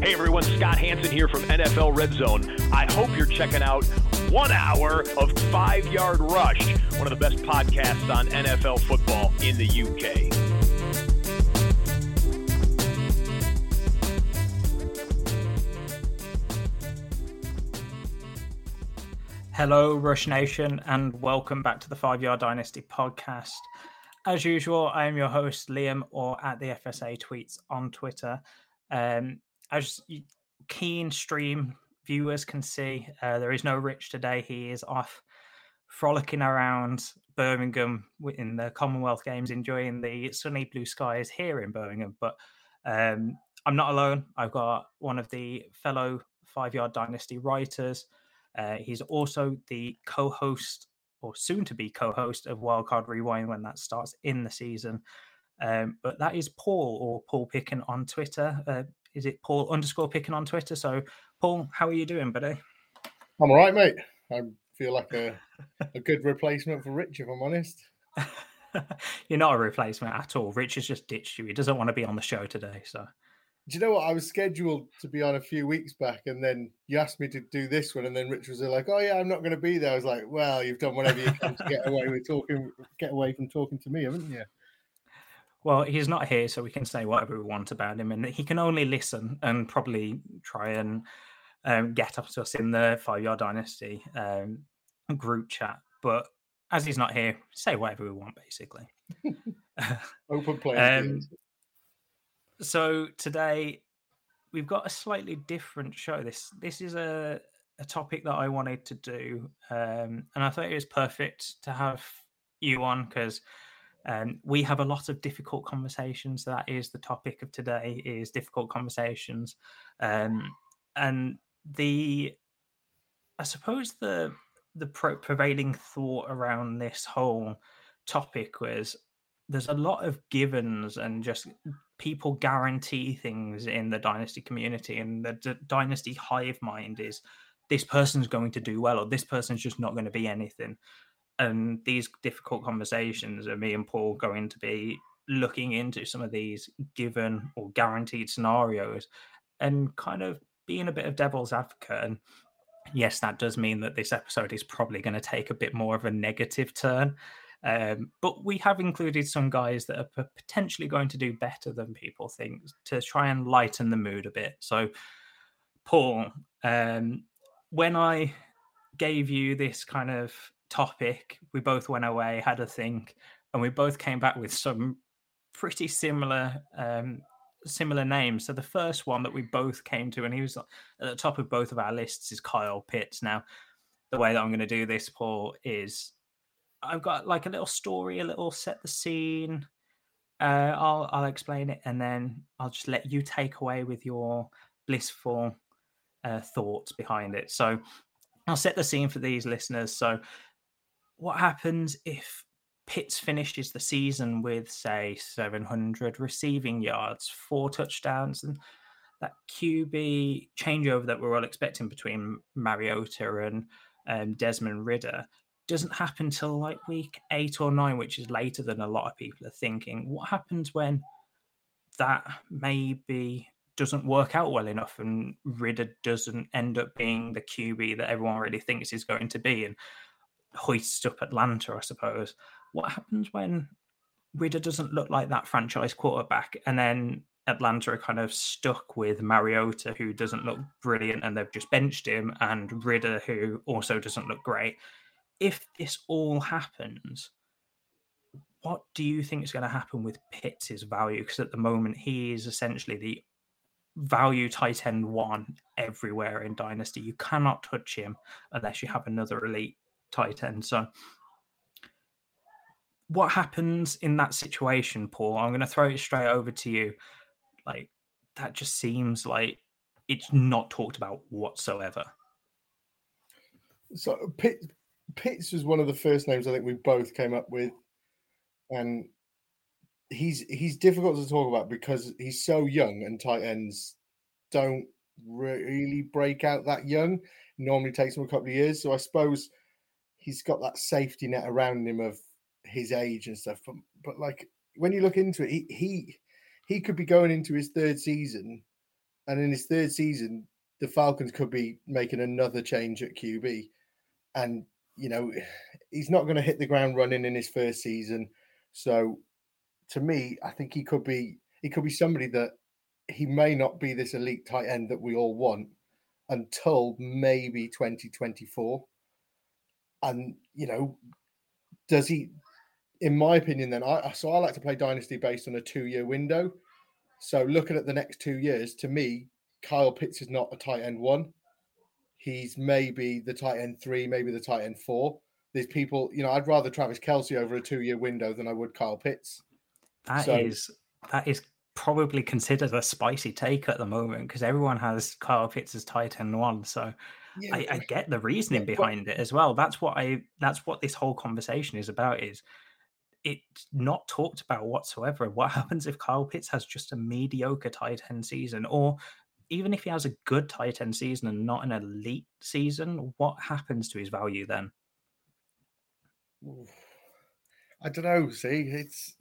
Hey everyone, Scott Hanson here from NFL Red Zone. I hope you're checking out one hour of Five Yard Rush, one of the best podcasts on NFL football in the UK. Hello, Rush Nation, and welcome back to the Five Yard Dynasty podcast. As usual, I am your host, Liam, or at the FSA Tweets on Twitter. Um, as keen stream viewers can see, uh, there is no Rich today. He is off frolicking around Birmingham in the Commonwealth Games, enjoying the sunny blue skies here in Birmingham. But um, I'm not alone. I've got one of the fellow Five Yard Dynasty writers. Uh, he's also the co-host or soon to be co-host of Wildcard Rewind when that starts in the season. Um, but that is Paul or Paul Picken on Twitter. Uh, is it Paul underscore Picking on Twitter? So, Paul, how are you doing, buddy? I'm all right, mate. I feel like a, a good replacement for Rich, if I'm honest. You're not a replacement at all. Rich has just ditched you. He doesn't want to be on the show today. So, do you know what? I was scheduled to be on a few weeks back, and then you asked me to do this one, and then Rich was like, "Oh yeah, I'm not going to be there." I was like, "Well, you've done whatever you can to get away with talking, get away from talking to me, haven't you?" Well, he's not here, so we can say whatever we want about him, and he can only listen and probably try and um, get up to us in the Five Yard Dynasty um, group chat. But as he's not here, say whatever we want, basically. Open play. Um, so today we've got a slightly different show. This this is a a topic that I wanted to do, um, and I thought it was perfect to have you on because um, we have a lot of difficult conversations. That is the topic of today: is difficult conversations, um, and the I suppose the the prevailing thought around this whole topic was there's a lot of givens and just people guarantee things in the dynasty community and the d- dynasty hive mind is this person's going to do well or this person's just not going to be anything and these difficult conversations are me and paul going to be looking into some of these given or guaranteed scenarios and kind of being a bit of devil's advocate and yes that does mean that this episode is probably going to take a bit more of a negative turn um, but we have included some guys that are potentially going to do better than people think to try and lighten the mood a bit. So, Paul, um, when I gave you this kind of topic, we both went away, had a think, and we both came back with some pretty similar um, similar names. So the first one that we both came to, and he was at the top of both of our lists, is Kyle Pitts. Now, the way that I'm going to do this, Paul, is I've got like a little story, a little set the scene. Uh, I'll I'll explain it, and then I'll just let you take away with your blissful uh, thoughts behind it. So I'll set the scene for these listeners. So what happens if Pitts finishes the season with say 700 receiving yards, four touchdowns, and that QB changeover that we're all expecting between Mariota and um, Desmond Ridder doesn't happen till like week eight or nine, which is later than a lot of people are thinking. What happens when that maybe doesn't work out well enough and Ridder doesn't end up being the QB that everyone really thinks he's going to be and hoists up Atlanta, I suppose. What happens when Ridder doesn't look like that franchise quarterback and then Atlanta are kind of stuck with Mariota, who doesn't look brilliant, and they've just benched him, and Ridder, who also doesn't look great. If this all happens, what do you think is going to happen with Pitts' value? Because at the moment, he is essentially the value tight end one everywhere in Dynasty. You cannot touch him unless you have another elite tight end. So, what happens in that situation, Paul? I'm going to throw it straight over to you. Like, that just seems like it's not talked about whatsoever. So, Pitt, Pitts was one of the first names I think we both came up with and he's he's difficult to talk about because he's so young and tight ends don't really break out that young. Normally takes him a couple of years. So I suppose he's got that safety net around him of his age and stuff. But, but like when you look into it, he he he could be going into his third season, and in his third season, the Falcons could be making another change at QB, and you know he's not going to hit the ground running in his first season. So to me, I think he could be he could be somebody that he may not be this elite tight end that we all want until maybe 2024. And you know, does he in my opinion then I so I like to play dynasty based on a two year window. So looking at the next two years, to me, Kyle Pitts is not a tight end one. He's maybe the tight end three, maybe the tight end four there's people, you know, I'd rather Travis Kelce over a two year window than I would Kyle Pitts. That so, is that is probably considered a spicy take at the moment because everyone has Kyle Pitts as tight end one. So yeah, I, I, get the reasoning behind but, it as well. That's what I that's what this whole conversation is about is it's not talked about whatsoever. What happens if Kyle Pitts has just a mediocre tight end season or even if he has a good tight end season and not an elite season, what happens to his value then? I don't know. See, it's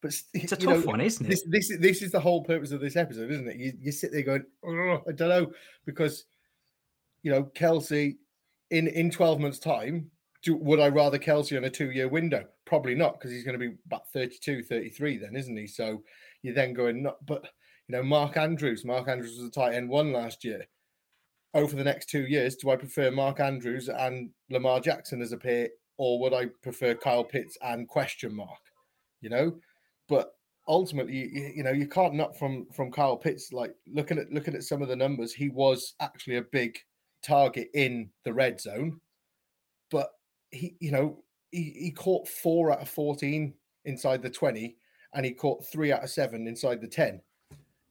but it's a tough know, one, isn't it? This, this this is the whole purpose of this episode, isn't it? You you sit there going, oh, I don't know, because you know Kelce in in twelve months' time. Do, would I rather Kelce on a two year window? Probably not, because he's going to be about 32, 33 then, isn't he? So you're then going, not, but you know, Mark Andrews, Mark Andrews was a tight end one last year. Over the next two years, do I prefer Mark Andrews and Lamar Jackson as a pair or would I prefer Kyle Pitts and question mark? You know, but ultimately, you, you know, you can't not from from Kyle Pitts. Like looking at looking at some of the numbers, he was actually a big target in the red zone, but he, you know, he, he caught four out of fourteen inside the twenty, and he caught three out of seven inside the ten.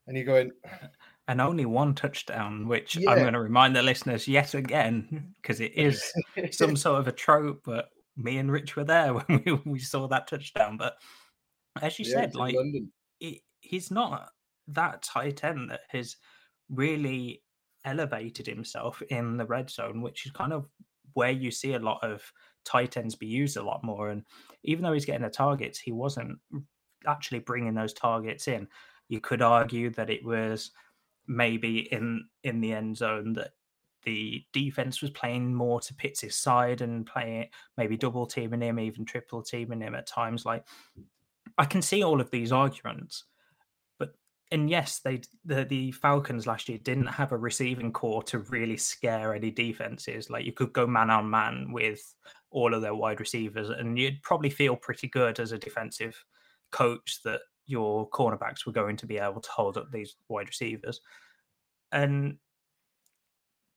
And you're going, and only one touchdown, which yeah. I'm going to remind the listeners yet again, because it is some sort of a trope, but me and Rich were there when we, we saw that touchdown. But as you yeah, said, like it, he's not that tight end that has really elevated himself in the red zone, which is kind of where you see a lot of tight ends be used a lot more. And even though he's getting the targets, he wasn't actually bringing those targets in. You could argue that it was maybe in in the end zone that the defense was playing more to Pitts' side and playing maybe double teaming him, even triple teaming him at times. Like I can see all of these arguments, and yes, they the the Falcons last year didn't have a receiving core to really scare any defenses. Like you could go man on man with all of their wide receivers, and you'd probably feel pretty good as a defensive coach that your cornerbacks were going to be able to hold up these wide receivers. And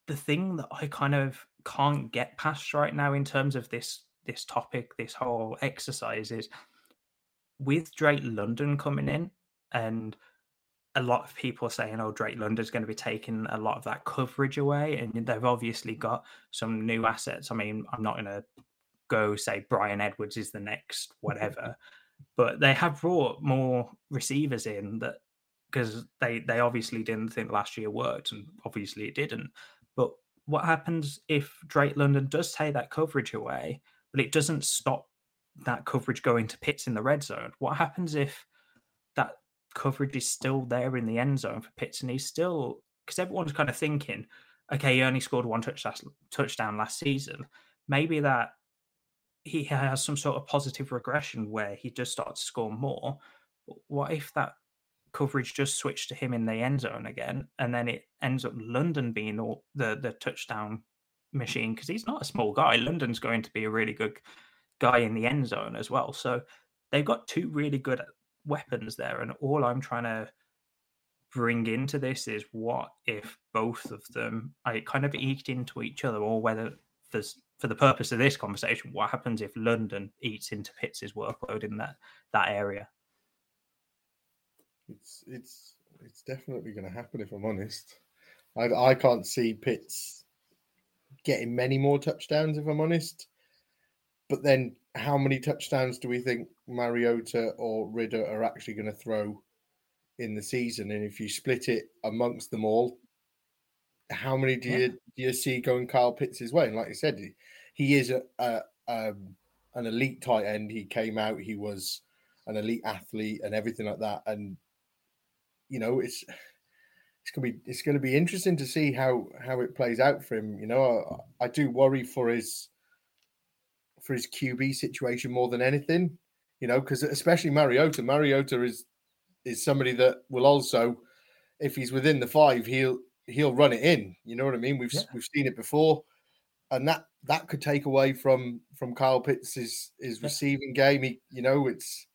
the thing that I kind of can't get past right now in terms of this this topic, this whole exercise is with Drake London coming in and a lot of people are saying, oh, Drake London's going to be taking a lot of that coverage away. And they've obviously got some new assets. I mean, I'm not going to go say Bryan Edwards is the next whatever, but they have brought more receivers in that because they, they obviously didn't think last year worked and obviously it didn't. But what happens if Drake London does take that coverage away, but it doesn't stop that coverage going to Pitts in the red zone? What happens if coverage is still there in the end zone for Pitts, and he's still because everyone's kind of thinking, okay, he only scored one touchdown touchdown last season. Maybe that he has some sort of positive regression where he just starts to score more. what if that coverage just switched to him in the end zone again, and then it ends up London being all the the touchdown machine because he's not a small guy. London's going to be a really good guy in the end zone as well. So they've got two really good weapons there, and all I'm trying to bring into this is what if both of them I kind of eked into each other, or whether there's for the purpose of this conversation, what happens if London eats into Pitts's workload in that that area? It's it's it's definitely going to happen if I'm honest. I I can't see Pitts getting many more touchdowns if I'm honest. But then, how many touchdowns do we think Mariota or Ridder are actually going to throw in the season? And if you split it amongst them all, how many do you do you see going Kyle Pitts' way? And like I said, he, he is a, a um, an elite tight end. He came out, he was an elite athlete and everything like that. And you know, it's it's gonna be it's gonna be interesting to see how how it plays out for him. You know, I, I do worry for his for his QB situation more than anything. You know, because especially Mariota, Mariota is is somebody that will also, if he's within the five, he'll he'll run it in. You know what I mean? We've yeah. we've seen it before, and that that could take away from from Kyle Pitts' his, his receiving game. He, you know, it's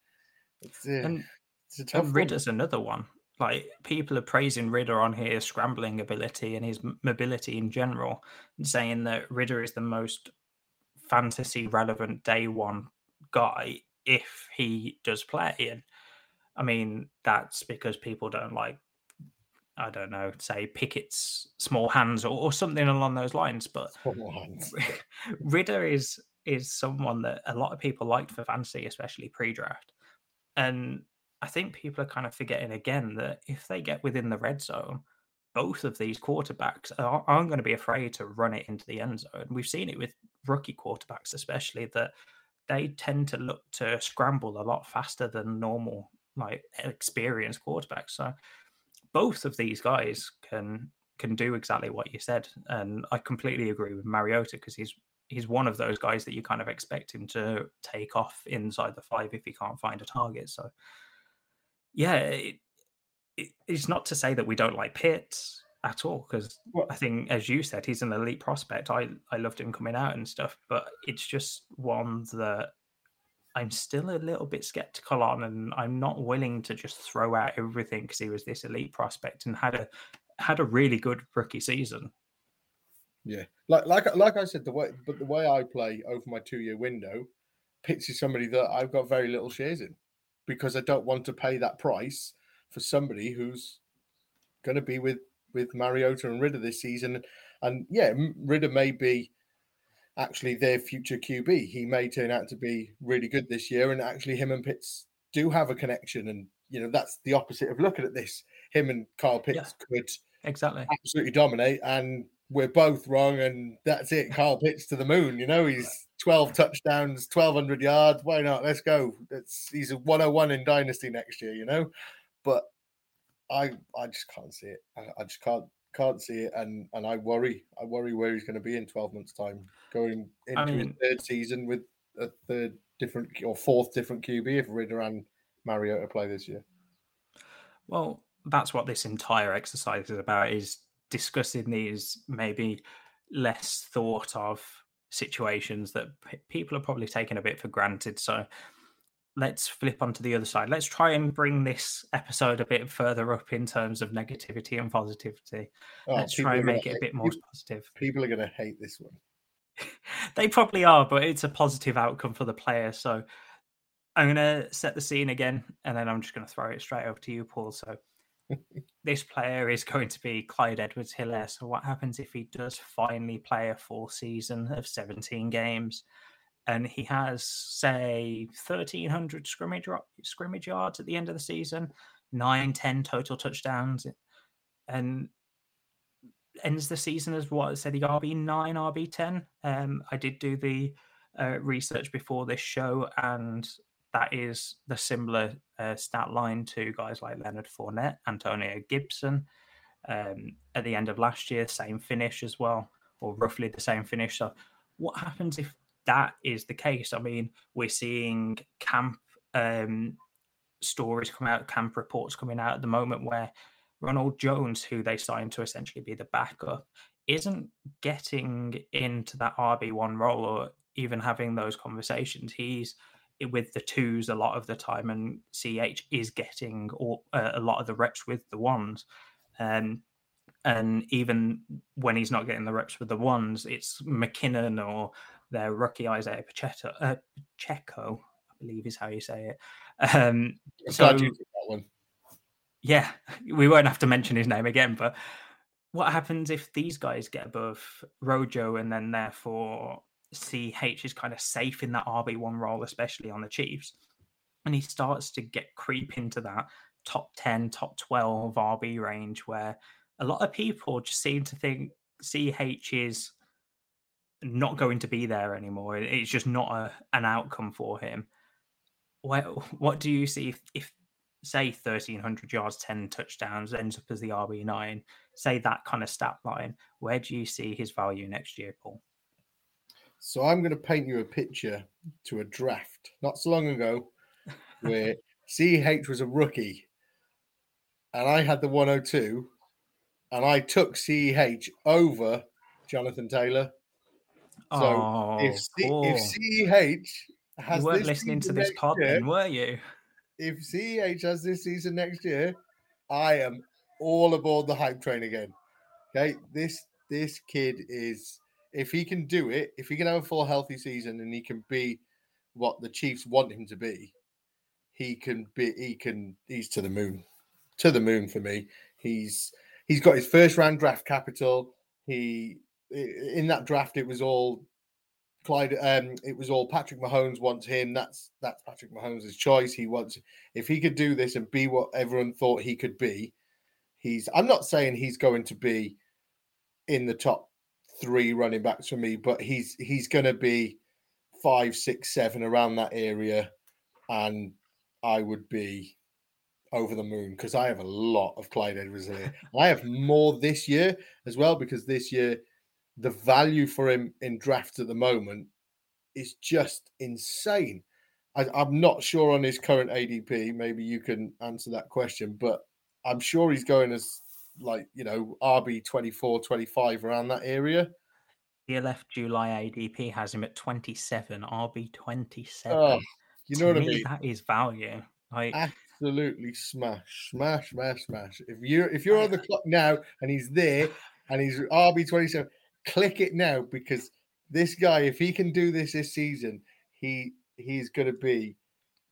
it's, uh, and, it's a tough. And Ridder's one. another one. Like people are praising Ridder on his scrambling ability and his mobility in general, and saying that Ridder is the most fantasy relevant day one guy if he does play. And I mean, that's because people don't like I don't know, say Pickett's small hands or, or something along those lines. But Ridder is is someone that a lot of people liked for fantasy, especially pre-draft. And I think people are kind of forgetting again that if they get within the red zone, both of these quarterbacks are, aren't going to be afraid to run it into the end zone. We've seen it with rookie quarterbacks, especially that they tend to look to scramble a lot faster than normal, like experienced quarterbacks. So both of these guys can can do exactly what you said, and I completely agree with Mariota because he's he's one of those guys that you kind of expect him to take off inside the five if he can't find a target. So, yeah, it, it, it's not to say that we don't like Pitts at all because I think, as you said, he's an elite prospect. I I loved him coming out and stuff, but it's just one that I'm still a little bit skeptical on, and I'm not willing to just throw out everything because he was this elite prospect and had a had a really good rookie season. Yeah, like like like I said, the way but the way I play over my two year window, Pitts is somebody that I've got very little shares in because I don't want to pay that price for somebody who's going to be with with Mariota and Ridder this season. And yeah, Ridder may be actually their future QB. He may turn out to be really good this year, and actually, him and Pitts do have a connection. And you know, that's the opposite of looking at this. Him and Kyle Pitts yeah, could exactly absolutely dominate, and we're both wrong, and that's it. Kyle Pitts to the moon. You know, he's 12 touchdowns, 1200 yards. Why not? Let's go. That's he's a 101 in Dynasty next year, you know. But I I just can't see it. I, I just can't can't see it, and and I worry. I worry where he's going to be in twelve months' time, going into I mean, his third season with a third different or fourth different QB if Ridder and Mariota play this year. Well, that's what this entire exercise is about: is discussing these maybe less thought of situations that p- people are probably taking a bit for granted. So let's flip onto the other side. Let's try and bring this episode a bit further up in terms of negativity and positivity. Oh, let's try and make it a bit more people, positive. People are going to hate this one. they probably are, but it's a positive outcome for the player. So I'm going to set the scene again, and then I'm just going to throw it straight over to you, Paul. So this player is going to be Clyde Edwards Helaire. So what happens if he does finally play a full season of 17 games? And he has say 1300 scrimmage scrimmage yards at the end of the season 9 10 total touchdowns and ends the season as what said the rb9 rb10 um i did do the uh, research before this show and that is the similar uh, stat line to guys like Leonard Fournette, Antonio Gibson. Um, at the end of last year, same finish as well, or roughly the same finish. So, what happens if that is the case? I mean, we're seeing camp um, stories come out, camp reports coming out at the moment where Ronald Jones, who they signed to essentially be the backup, isn't getting into that RB1 role or even having those conversations. He's with the twos a lot of the time, and CH is getting all, uh, a lot of the reps with the ones. Um, and even when he's not getting the reps with the ones, it's McKinnon or their rookie Isaiah Pacheco, uh, Pacheco I believe is how you say it. Um, so, yeah, we won't have to mention his name again, but what happens if these guys get above Rojo and then therefore CH is kind of safe in that RB1 role, especially on the Chiefs? And he starts to get creep into that top 10, top 12 RB range where a lot of people just seem to think CH is not going to be there anymore. It's just not a, an outcome for him. What, what do you see if, if say 1300 yards 10 touchdowns ends up as the rb9 say that kind of stat line where do you see his value next year paul so i'm going to paint you a picture to a draft not so long ago where ch was a rookie and i had the 102 and i took ch over jonathan taylor so oh, if, C- if ch has you weren't listening to this pod year, then were you if CEH has this season next year, I am all aboard the hype train again. Okay, this this kid is if he can do it, if he can have a full healthy season and he can be what the Chiefs want him to be, he can be he can he's to the moon. To the moon for me. He's he's got his first round draft capital. He in that draft it was all Clyde, um, it was all Patrick Mahomes wants him. That's that's Patrick Mahomes' choice. He wants if he could do this and be what everyone thought he could be. He's. I'm not saying he's going to be in the top three running backs for me, but he's he's going to be five, six, seven around that area, and I would be over the moon because I have a lot of Clyde Edwards here. I have more this year as well because this year the value for him in drafts at the moment is just insane. I, am not sure on his current ADP. Maybe you can answer that question, but I'm sure he's going as like, you know, RB 24, 25 around that area. DLF July ADP has him at 27, RB 27. Oh, you know to what me, I mean? That is value. Like, Absolutely smash, smash, smash, smash. If you're if you're on the clock now and he's there and he's RB 27, click it now because this guy, if he can do this this season, he he's going to be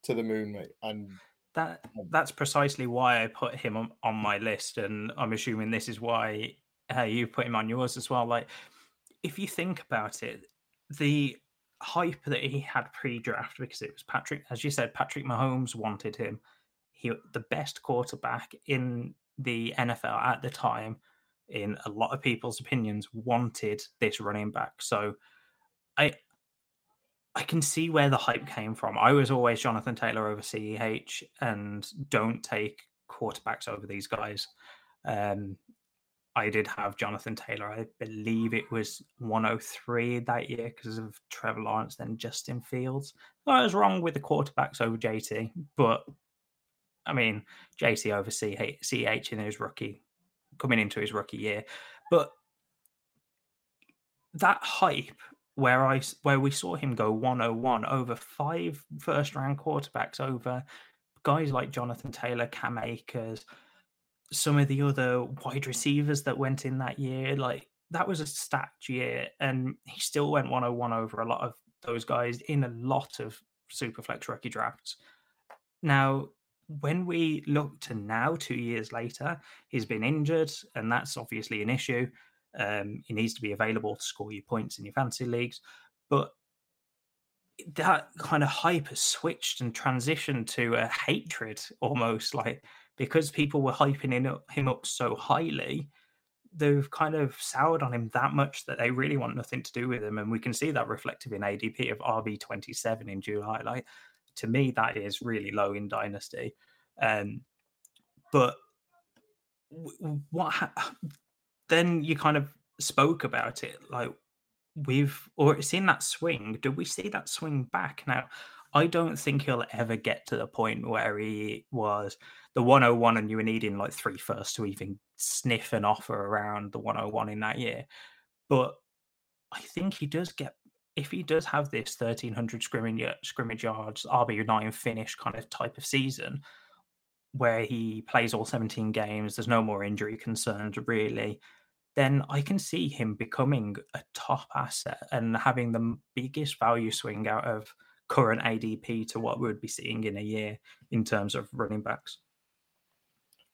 to the moon, mate. And that that's precisely why I put him on, on my list, and I'm assuming this is why uh, you put him on yours as well. Like, if you think about it, the hype that he had pre-draft because it was Patrick, as you said, Patrick Mahomes wanted him. He the best quarterback in the NFL at the time in a lot of people's opinions, wanted this running back. So I I can see where the hype came from. I was always Jonathan Taylor over CEH and don't take quarterbacks over these guys. Um, I did have Jonathan Taylor. I believe it was 103 that year because of Trevor Lawrence, then Justin Fields. I was wrong with the quarterbacks over JT, but I mean, JT over CH in his rookie coming into his rookie year. But that hype where I where we saw him go 101 over five first round quarterbacks over guys like Jonathan Taylor, Cam Akers, some of the other wide receivers that went in that year, like that was a stacked year, and he still went 101 over a lot of those guys in a lot of Superflex rookie drafts. Now, when we look to now, two years later, he's been injured, and that's obviously an issue. Um, he needs to be available to score you points in your fantasy leagues, but that kind of hype has switched and transitioned to a hatred almost like because people were hyping him up so highly they've kind of soured on him that much that they really want nothing to do with him and we can see that reflected in adp of rb27 in july like to me, that is really low in Dynasty. Um, but what ha- then you kind of spoke about it like we've or seen that swing. Do we see that swing back now? I don't think he'll ever get to the point where he was the 101 and you were needing like three firsts to even sniff an offer around the 101 in that year. But I think he does get if he does have this 1300 scrimmage uh, scrimmage yards RB9 finish kind of type of season where he plays all 17 games, there's no more injury concerns really, then I can see him becoming a top asset and having the biggest value swing out of current ADP to what we would be seeing in a year in terms of running backs.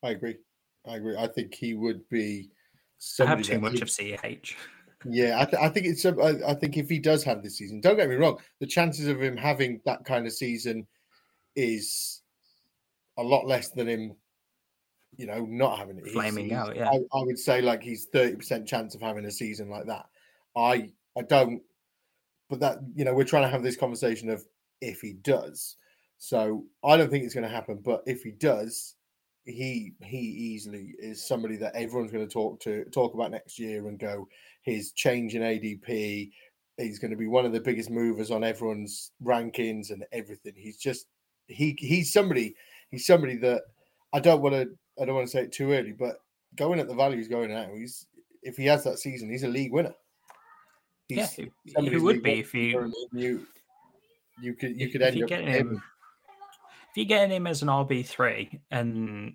I agree. I agree. I think he would be. I have too much of CH. Yeah, I, th- I think it's. I, I think if he does have this season, don't get me wrong, the chances of him having that kind of season is a lot less than him, you know, not having it. Flaming he's, out, yeah. I, I, would say like he's thirty percent chance of having a season like that. I I don't, but that you know we're trying to have this conversation of if he does. So I don't think it's going to happen, but if he does, he he easily is somebody that everyone's going to talk to talk about next year and go his change in ADP. He's going to be one of the biggest movers on everyone's rankings and everything. He's just he he's somebody he's somebody that I don't want to I don't want to say it too early, but going at the value he's going now, he's if he has that season, he's a league winner. He's yeah, he would be if you you could you could end up him if you're getting him as an RB three and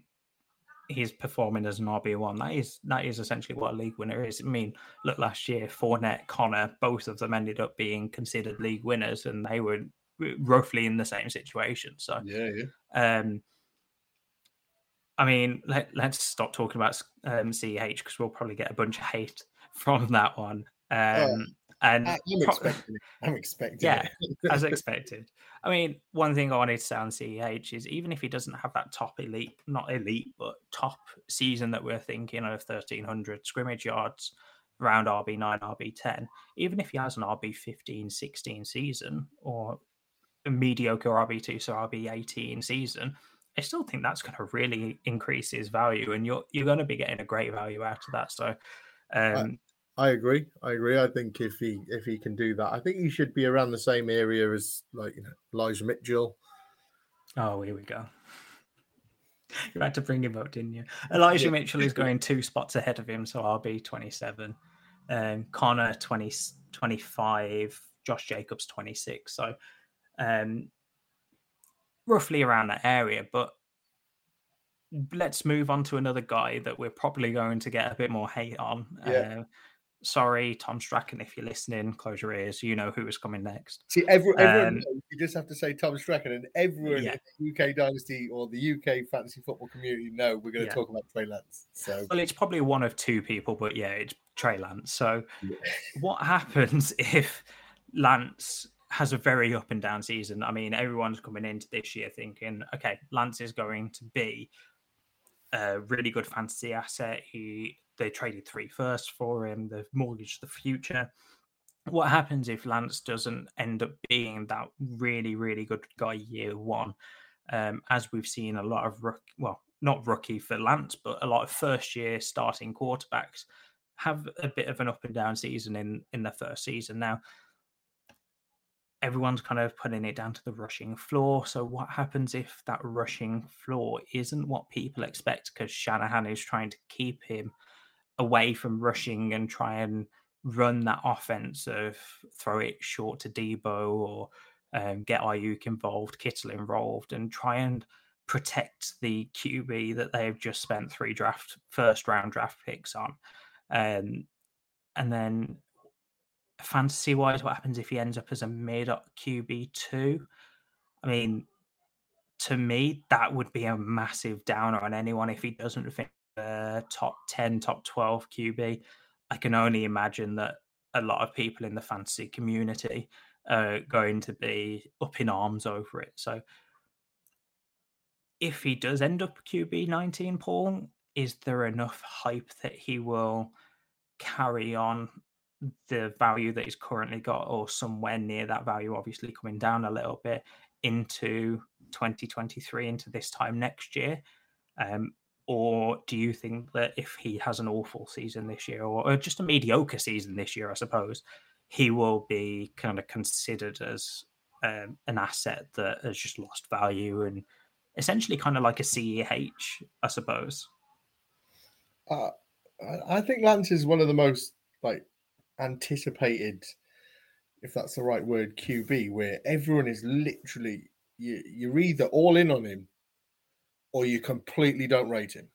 he's performing as an RB one, that is that is essentially what a league winner is. I mean, look last year, Fournette, Conner, both of them ended up being considered league winners, and they were roughly in the same situation. So yeah, yeah. Um, I mean, let, us stop talking about um, CH because we'll probably get a bunch of hate from that one. Um, and I'm expecting it. I'm expecting yeah, as expected. I mean, one thing I wanted to say on CEH is even if he doesn't have that top elite, not elite, but top season that we're thinking of 1300 scrimmage yards around RB9, RB10, even if he has an RB15, 16 season or a mediocre RB2, so RB18 season, I still think that's going to really increase his value and you're you're going to be getting a great value out of that. So um, I agree. I agree. I think if he if he can do that, I think he should be around the same area as like you know Elijah Mitchell. Oh, here we go. You had to bring him up, didn't you? Elijah yeah. Mitchell is going two spots ahead of him, so I'll be 27. Um, Conner 20, 25, Josh Jacobs 26. So um, roughly around that area. But let's move on to another guy that we're probably going to get a bit more hate on. Yeah. Uh, sorry, Tom Strachan, if you're listening, close your ears. You know who is coming next. See, every, everyone, um, you just have to say Tom Strachan, and everyone yeah. in the UK Dynasty or the UK fantasy football community know we're going to yeah. talk about Trey Lance. So, well, it's probably one of two people, but yeah, it's Trey Lance. So, yeah. what happens if Lance has a very up and down season? I mean, everyone's coming into this year thinking, okay, Lance is going to be a really good fantasy asset. He they traded three firsts for him. They've mortgaged the future. What happens if Lance doesn't end up being that really, really good guy year one? Um, as we've seen a lot of rook, well, not rookie for Lance, but a lot of first year starting quarterbacks have a bit of an up and down season in in their first season. Now, everyone's kind of putting it down to the rushing floor. So, what happens if that rushing floor isn't what people expect? Because Shanahan is trying to keep him away from rushing and try and run that offense of throw it short to Deebo or um, get Aiyuk involved, Kittle involved, and try and protect the QB that they've just spent three draft first round draft picks on. Um, and then fantasy wise, what happens if he ends up as a mid QB two? I mean, to me, that would be a massive downer on anyone if he doesn't finish uh, top 10, top 12 QB, I can only imagine that a lot of people in the fantasy community are going to be up in arms over it. So if he does end up QB 19, Paul, is there enough hype that he will carry on the value that he's currently got or somewhere near that value, obviously coming down a little bit into 2023 into this time next year? Um, or do you think that if he has an awful season this year or, or just a mediocre season this year, I suppose, he will be kind of considered as um, an asset that has just lost value and essentially kind of like a CEH, I suppose? Uh, I think Lance is one of the most like anticipated, if that's the right word, QB, where everyone is literally you, you're either all in on him or you completely don't rate him.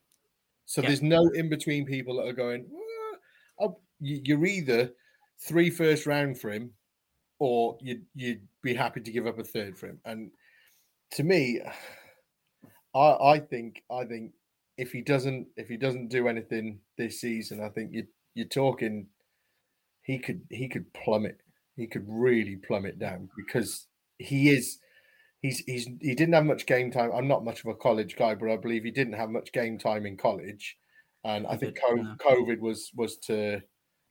So yeah. there's no in between people that are going, you're either three first round for him or you'd, you'd be happy to give up a third for him. And to me, I, I think I think if he doesn't if he doesn't do anything this season, I think you you're talking he could he could plummet. He could really plummet down because he is he's he's he didn't have much game time. I'm not much of a college guy, but I believe he didn't have much game time in college, and I think COVID was was to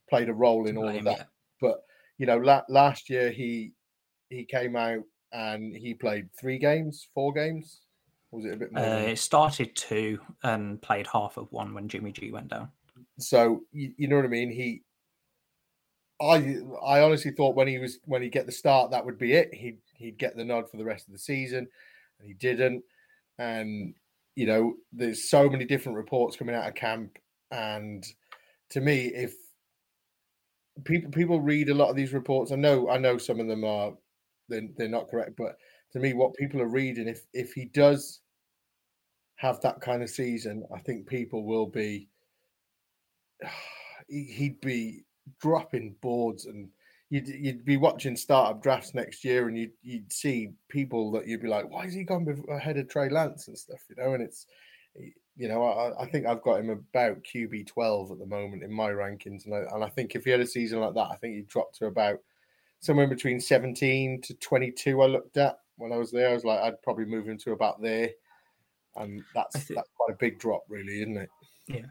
played a role in all of that. But you know, la- last year he he came out and he played three games, four games. was it a bit more? Uh, it started two and played half of one when Jimmy G went down. So you, you know what I mean. He I I honestly thought when he was when he get the start that would be it. He'd he'd get the nod for the rest of the season, and he didn't. And you know, there's so many different reports coming out of camp, and to me, if people people read a lot of these reports, I know I know some of them are they're, they're not correct, but to me, what people are reading, if if he does have that kind of season, I think people will be he'd be dropping boards and you'd, you'd be watching startup drafts next year and you'd, you'd see people that you'd be like, why is he gone ahead of Trey Lance and stuff, you know? And it's, you know, I, I think I've got him about QB 12 at the moment in my rankings. And I, and I think if he had a season like that, I think he'd drop to about somewhere between 17 to 22. I looked at when I was there. I was like, I'd probably move him to about there. And that's, think, that's quite a big drop, really, isn't it? Yeah.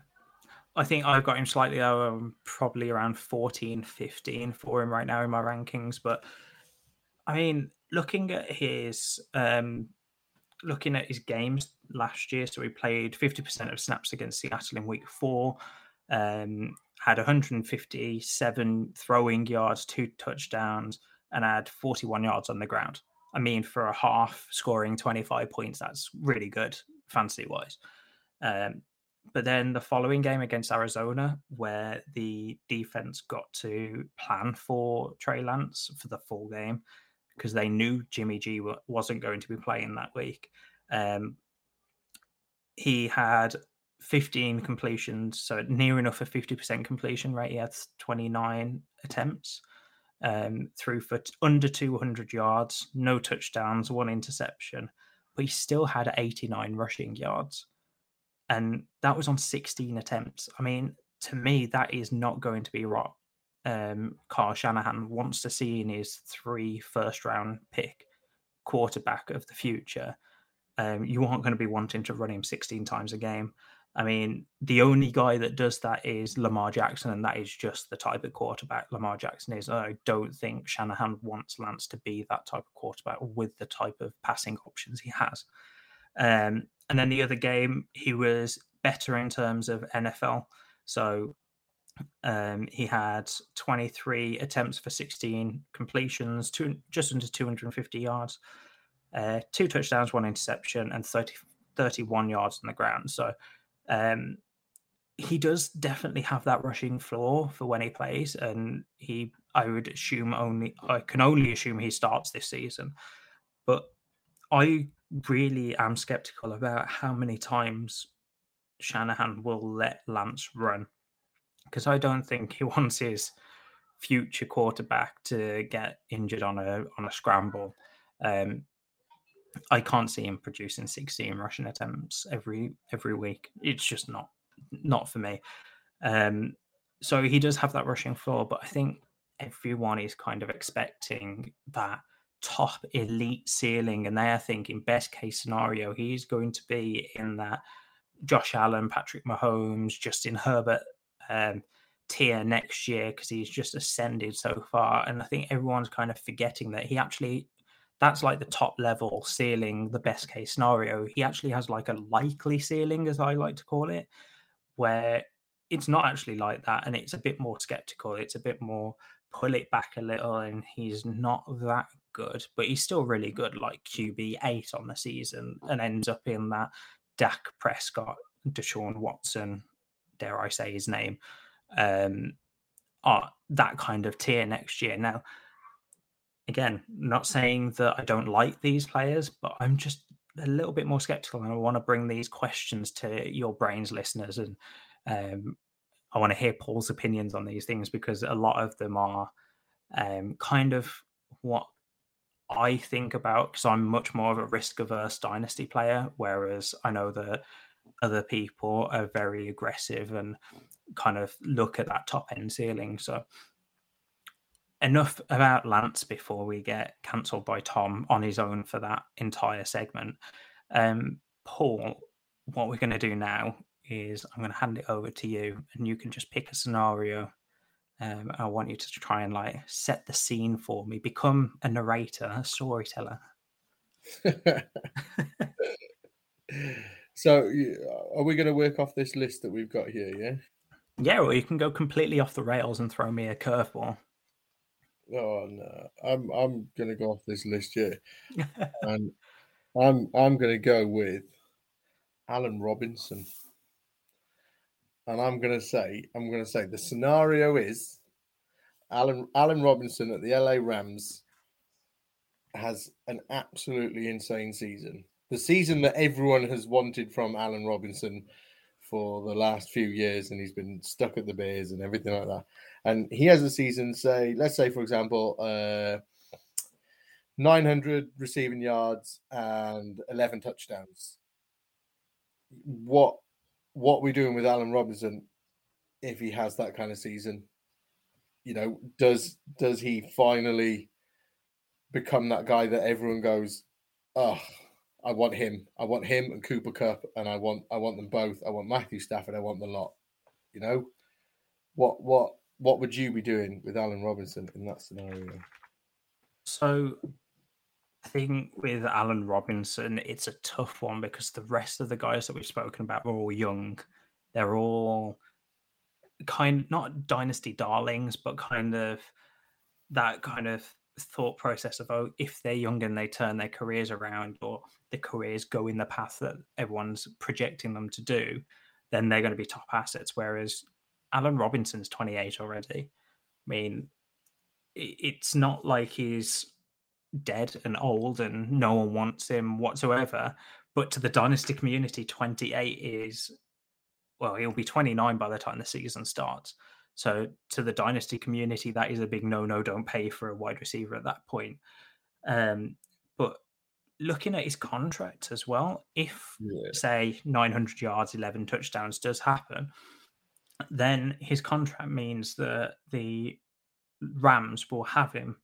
I think I've got him slightly lower, um, probably around 14, 15 for him right now in my rankings. But I mean, looking at his um, looking at his games last year, so he played 50% of snaps against Seattle in week four, um, had 157 throwing yards, two touchdowns, and had 41 yards on the ground. I mean, for a half scoring 25 points, that's really good fantasy wise. Um, but then the following game against Arizona, where the defense got to plan for Trey Lance for the full game because they knew Jimmy G wasn't going to be playing that week. Um, he had 15 completions, so near enough a 50% completion rate. He had 29 attempts um, through for under 200 yards, no touchdowns, one interception, but he still had 89 rushing yards and that was on 16 attempts. I mean, to me, that is not going to be what um, Kyle Shanahan wants to see in his three first round pick quarterback of the future. Um, you aren't going to be wanting to run him 16 times a game. I mean, the only guy that does that is Lamar Jackson, and that is just the type of quarterback Lamar Jackson is. I don't think Shanahan wants Lance to be that type of quarterback with the type of passing options he has. Um, and then the other game, he was better in terms of NFL. So um, he had 23 attempts for 16 completions, two, just under 250 yards, uh, two touchdowns, one interception, and 30, 31 yards on the ground. So um, he does definitely have that rushing floor for when he plays, and he, I would assume, only I can only assume he starts this season. But I really am skeptical about how many times Shanahan will let Lance run because I don't think he wants his future quarterback to get injured on a on a scramble. Um, I can't see him producing 16 rushing attempts every every week. It's just not not for me. Um, so he does have that rushing floor, but I think everyone is kind of expecting that top elite ceiling, and they are thinking best case scenario, he's going to be in that Josh Allen, Patrick Mahomes, Justin Herbert um, tier next year because he's just ascended so far. And I think everyone's kind of forgetting that he actually that's like the top level ceiling, the best case scenario. He actually has like a likely ceiling, as I like to call it, where it's not actually like that, and it's a bit more skeptical. It's a bit more pull it back a little, and he's not that good, but he's still really good, like QB eight on the season, and ends up in that Dak Prescott, Deshaun Watson, dare I say his name, um, are that kind of tier next year. Now, again, not saying that I don't like these players, but I'm just a little bit more skeptical, and I want to bring these questions to your brains, listeners, and um, I want to hear Paul's opinions on these things because a lot of them are um, kind of what I think about because I'm much more of a risk averse dynasty player, whereas I know that other people are very aggressive and kind of look at that top end ceiling. So, enough about Lance before we get cancelled by Tom on his own for that entire segment. Um, Paul, what we're going to do now is I'm going to hand it over to you, and you can just pick a scenario um, I want you to try and like set the scene for me, become a narrator, a storyteller. so, are we going to work off this list that we've got here? Yeah. Yeah, well, you can go completely off the rails and throw me a curveball. Oh no, I'm I'm going to go off this list, yeah, and I'm I'm going to go with Allen Robinson and I'm going to say, I'm going to say the scenario is Alan Allen Robinson at the LA Rams has an absolutely insane season. The season that everyone has wanted from Allen Robinson for the last few years, and he's been stuck at the Bears and everything like that. And he has a season, say, let's say, for example, uh, 900 receiving yards and 11 touchdowns. What what we're doing with Allen Robinson if he has that kind of season. You know, does does he finally become that guy that everyone goes, oh, I want him. I want him and Cooper Kupp, and I want I want them both. I want Matthew Stafford. I want the lot. You know, what what what would you be doing with Allen Robinson in that scenario? So I think with Allen Robinson, it's a tough one because the rest of the guys that we've spoken about were all young. They're all kind not dynasty darlings, but kind of that kind of thought process of oh, if they're young and they turn their careers around or the careers go in the path that everyone's projecting them to do, then they're going to be top assets. Whereas Allen Robinson's 28 already. I mean, it's not like he's dead and old and no one wants him whatsoever. But to the dynasty community, 28 is well, he'll be 29 by the time the season starts. So to the dynasty community, that is a big no no. Don't pay for a wide receiver at that point. Um, but looking at his contract as well, if yeah. say 900 yards, 11 touchdowns does happen, then his contract means that the Rams will have him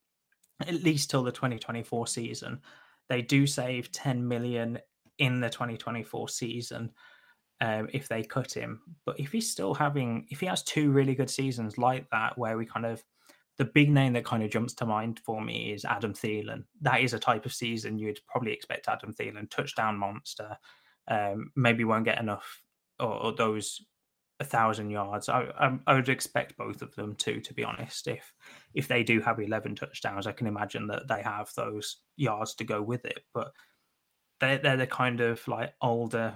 at least till the 2024 season. They do save 10 million in the 2024 season um, if they cut him. But if he's still having, if he has two really good seasons like that, where we kind of, the big name that kind of jumps to mind for me is Adam Thielen. That is a type of season you'd probably expect Adam Thielen, touchdown monster. Um, maybe won't get enough or, or those a thousand yards. I, I, I would expect both of them to, to be honest. If if they do have eleven touchdowns, I can imagine that they have those yards to go with it. But they're they're the kind of like older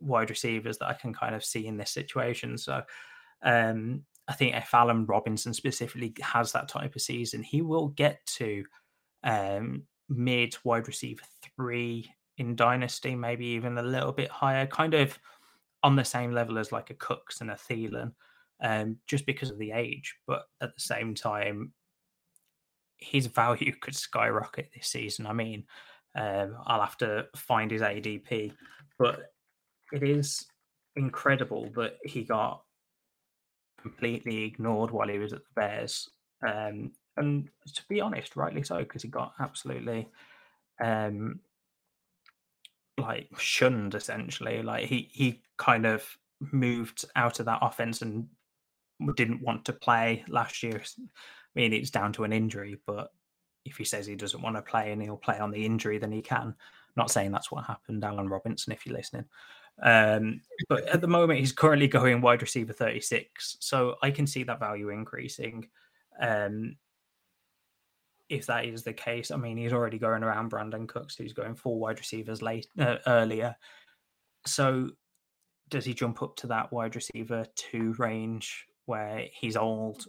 wide receivers that I can kind of see in this situation. So um, I think if Allen Robinson specifically has that type of season, he will get to um, mid wide receiver three in Dynasty, maybe even a little bit higher, kind of on the same level as like a Cooks and a Thielen, um, just because of the age. But at the same time, his value could skyrocket this season. I mean, um, I'll have to find his ADP, but it is incredible that he got completely ignored while he was at the Bears. Um, and to be honest, rightly so, because he got absolutely um, like shunned essentially. Like he he kind of moved out of that offense and didn't want to play last year. I mean, it's down to an injury, but if he says he doesn't want to play and he'll play on the injury, then he can. Not saying that's what happened, Allen Robinson, if you're listening. Um, but at the moment, he's currently going wide receiver 36. So I can see that value increasing. Um, if that is the case, I mean, he's already going around Brandin Cooks, who's going four wide receivers late uh, earlier. So does he jump up to that wide receiver two range where he's old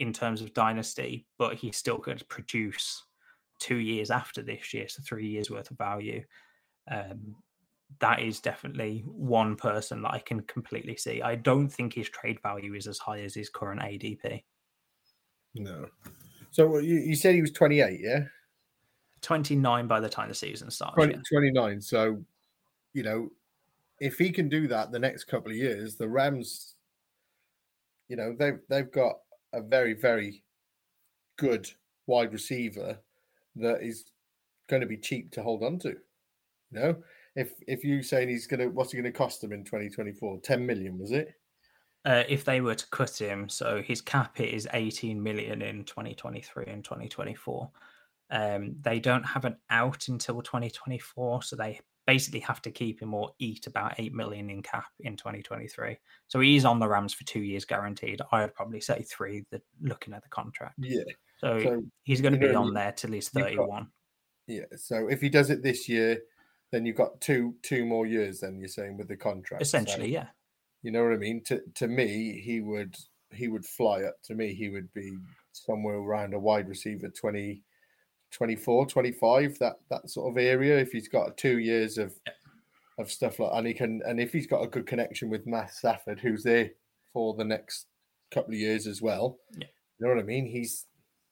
in terms of dynasty, but he's still going to produce two years after this year, so three years worth of value? Um, that is definitely one person that I can completely see. I don't think his trade value is as high as his current ADP. No. So you, you said he was 28, yeah? 29 by the time the season starts. 20, yeah. 29. So, you know, if he can do that the next couple of years, the Rams, you know, they've they've got a very, very good wide receiver that is going to be cheap to hold on to. You know, if if you saying he's going to, what's he going to cost them in 2024? 10 million, was it? Uh, if they were to cut him, so his cap hit is 18 million in 2023 and 2024. Um, they don't have an out until 2024, so they basically have to keep him or eat about 8 million in cap in 2023. So he's on the Rams for two years guaranteed. I would probably say three, the, looking at the contract. Yeah. So, So, he's going to be know, on there till he's you've got- 31. Yeah. So if he does it this year, then you've got two two more years. Then you're saying with the contract. So, Essentially, yeah. You know what I mean. To to me, he would he would fly up. To me, he would be somewhere around a wide receiver 20, 24, 25, that that sort of area. If he's got two years of of stuff like, and he can, and if he's got a good connection with Matt Stafford, who's there for the next couple of years as well. Yeah. You know what I mean? He's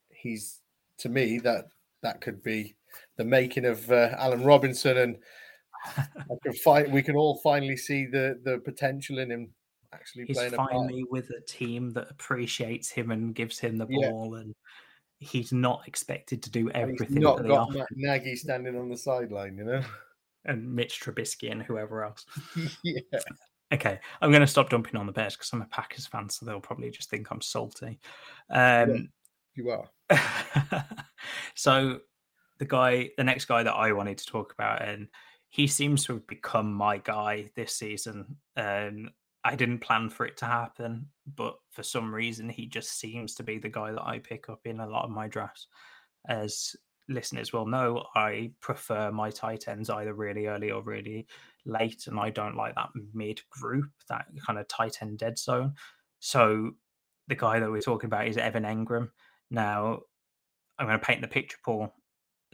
he's to me that that could be the making of uh, Allen Robinson, and I can find we can all finally see the the potential in him actually He's playing a finally with a team that appreciates him and gives him the Yeah. ball, and he's not expected to do And he's everything not got. Matt Nagy standing on the sideline, you know. And Mitch Trubisky and whoever else. yeah, Okay, I'm going to stop dumping on the Bears because I'm a Packers fan, so they'll probably just think I'm salty. Um, you are. so the guy, the next guy that I wanted to talk about, and he seems to have become my guy this season. Um, I didn't plan for it to happen, but for some reason, he just seems to be the guy that I pick up in a lot of my drafts. As listeners will know, I prefer my tight ends either really early or really late, and I don't like that mid group, that kind of tight end dead zone. So the guy that we're talking about is Evan Engram. Now, I'm going to paint the picture, Paul.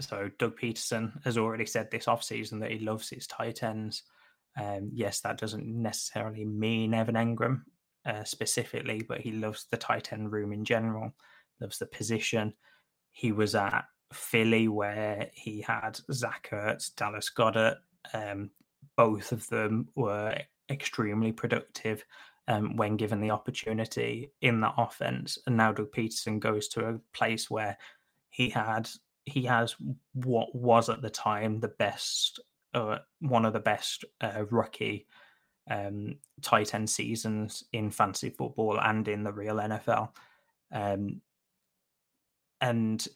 So Doug Pederson has already said this offseason that he loves his tight ends. Um, yes, that doesn't necessarily mean Evan Engram uh, specifically, but he loves the tight end room in general, loves the position. He was at Philly where he had Zach Ertz, Dallas Goedert. Um, both of them were extremely productive um, when given the opportunity in that offense. And now Doug Pederson goes to a place where he had he has what was at the time the best, uh, one of the best uh, rookie um, tight end seasons in fantasy football and in the real NFL. Um, and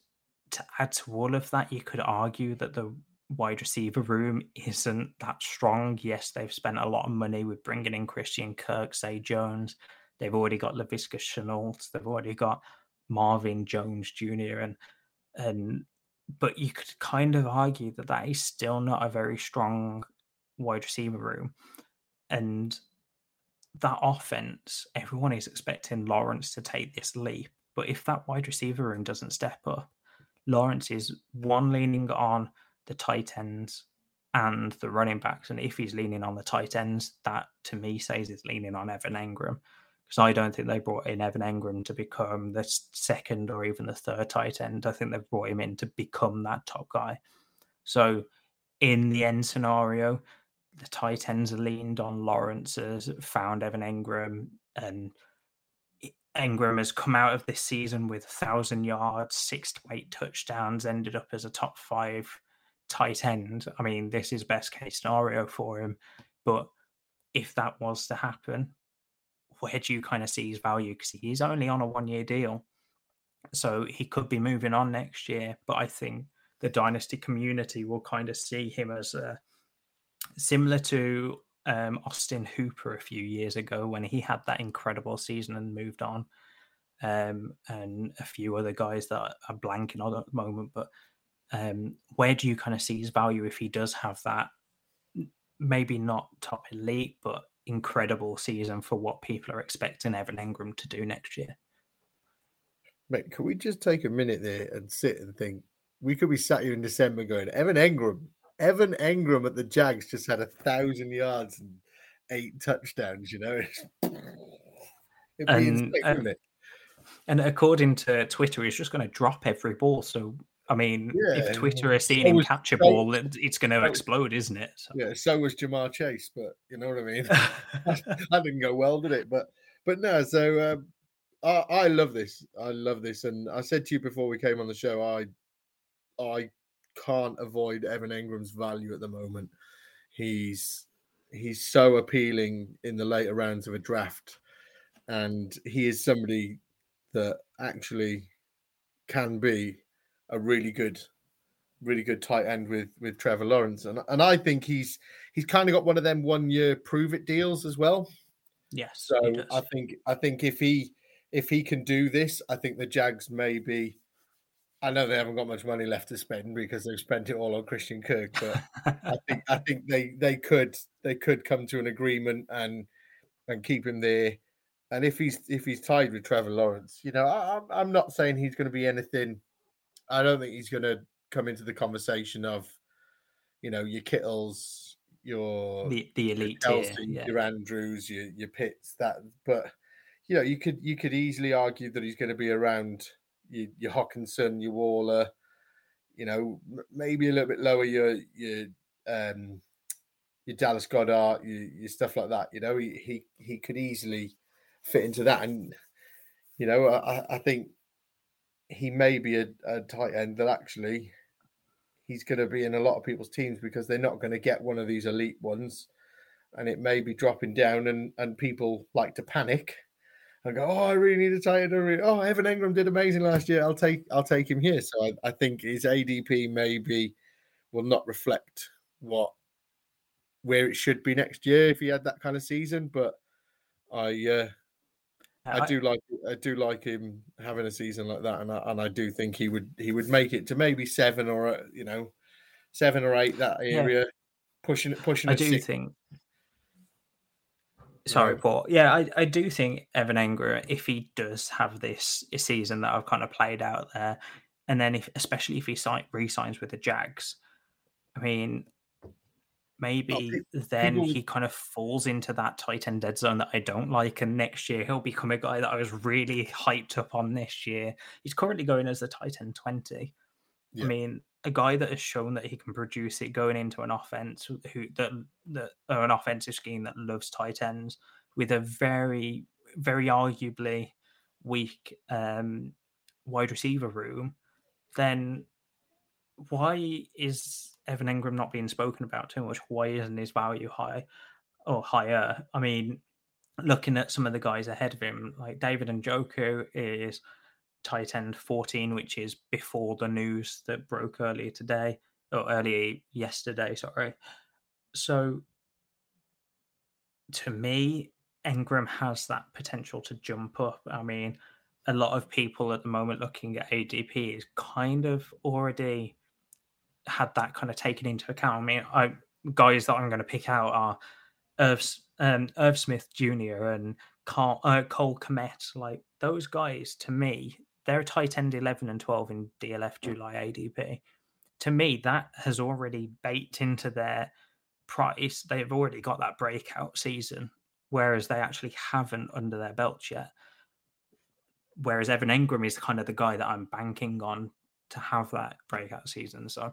to add to all of that, you could argue that the wide receiver room isn't that strong. Yes, they've spent a lot of money with bringing in Christian Kirk, Zay Jones. They've already got Laviska Shenault. They've already got Marvin Jones Jr. and and but you could kind of argue that that is still not a very strong wide receiver room, and that offense, everyone is expecting Lawrence to take this leap. But if that wide receiver room doesn't step up, Lawrence is one leaning on the tight ends and the running backs. And if he's leaning on the tight ends, that to me says he's leaning on Evan Engram. Because I don't think they brought in Evan Engram to become the second or even the third tight end. I think they've brought him in to become that top guy. So in the end scenario, the tight ends leaned on Lawrence found Evan Engram and Engram has come out of this season with thousand yards, six to eight touchdowns, ended up as a top five tight end. I mean, this is best case scenario for him. But if that was to happen, where do you kind of see his value? Because he's only on a one year deal. So he could be moving on next year, but I think the dynasty community will kind of see him as a, similar to um, Austin Hooper a few years ago when he had that incredible season and moved on, um, and a few other guys that are blanking on at the moment. But um, where do you kind of see his value if he does have that? Maybe not top elite, but incredible season for what people are expecting Evan Engram to do next year. Mate, can we just take a minute there and sit and think? We could be sat here in December going, Evan Engram, Evan Engram at the Jags just had a thousand yards and eight touchdowns, you know? and, insane, and, and, according to Twitter, he's just going to drop every ball. So, I mean, yeah, if Twitter is seeing him catch a so, ball, it's going to so, explode, isn't it? Yeah, so was Ja'Marr Chase, but you know what I mean? that didn't go well, did it? But but no, so um, I, I love this. I love this, and I said to you before we came on the show, I I can't avoid Evan Engram's value at the moment. He's he's so appealing in the later rounds of a draft, and he is somebody that actually can be a really good, really good tight end with with Trevor Lawrence, and and I think he's he's kind of got one of them one year prove it deals as well. Yes. So I think I think if he if he can do this, I think the Jags maybe. I know they haven't got much money left to spend because they've spent it all on Christian Kirk, but I think I think they they could they could come to an agreement and and keep him there. And if he's if he's tied with Trevor Lawrence, you know, I, I'm not saying he's going to be anything. I don't think he's going to come into the conversation of, you know, your Kittles, your the, the elite your yeah. your Andrews, your your Pitts. That, but you know, you could you could easily argue that he's going to be around your, your Hockenson, your Waller, you know, maybe a little bit lower your your um your Dallas Goedert, your, your stuff like that. You know, he he he could easily fit into that, and you know, I, I think he may be a, a tight end that actually he's going to be in a lot of people's teams because they're not going to get one of these elite ones, and it may be dropping down, and and people like to panic and go, oh, I really need a tight end. Oh, Evan Engram did amazing last year. I'll take I'll take him here. So I, I think his ADP maybe will not reflect what where it should be next year if he had that kind of season. But I uh, I do like I do like him having a season like that, and I, and I do think he would he would make it to maybe seven or uh, you know seven or eight that area, yeah. pushing pushing. I do six. think sorry, Paul. Yeah, I, I do think Evan Engram, if he does have this season that I've kind of played out there, and then if especially if he sign, re-signs with the Jags, I mean, maybe oh, then people... he kind of falls into that tight end dead zone that I don't like, and next year he'll become a guy that I was really hyped up on this year. He's currently going as the tight end twenty. Yeah. I mean, a guy that has shown that he can produce it going into an offense who that that or an offensive scheme that loves tight ends with a very very arguably weak um, wide receiver room, then why is Evan Engram not being spoken about too much? Why isn't his value high or higher? I mean, looking at some of the guys ahead of him, like David and Njoku is tight end 14, which is before the news that broke earlier today or earlier yesterday. Sorry. So to me, Engram has that potential to jump up. I mean, a lot of people at the moment looking at ADP is kind of already had that kind of taken into account. I mean, I guys that I'm going to pick out are Irv, um, Irv Smith Jr. and Carl, uh, Cole Kmet. Like those guys, to me, they're a tight end 11 and 12 in DLF mm. July ADP. To me, that has already baked into their price. They've already got that breakout season, whereas they actually haven't under their belts yet. Whereas Evan Engram is kind of the guy that I'm banking on to have that breakout season. So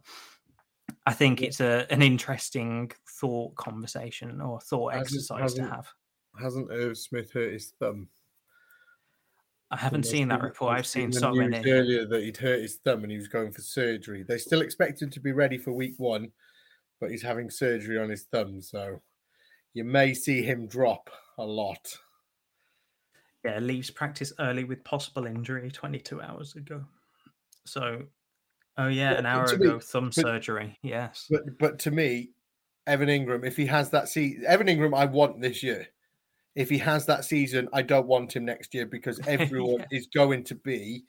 I think it's a an interesting thought conversation or thought hasn't, exercise hasn't, to have. Hasn't Irv Smith hurt his thumb? I haven't seen that report. I've seen so many earlier that he'd hurt his thumb and he was going for surgery. They still expect him to be ready for week one, but he's having surgery on his thumb, so you may see him drop a lot. Yeah, leaves practice early with possible injury 22 hours ago. So, oh yeah, an hour ago, me, thumb but, surgery. Yes. But but to me, Evan Engram, if he has that season, Evan Engram, I want this year. If he has that season, I don't want him next year because everyone yeah. is going to be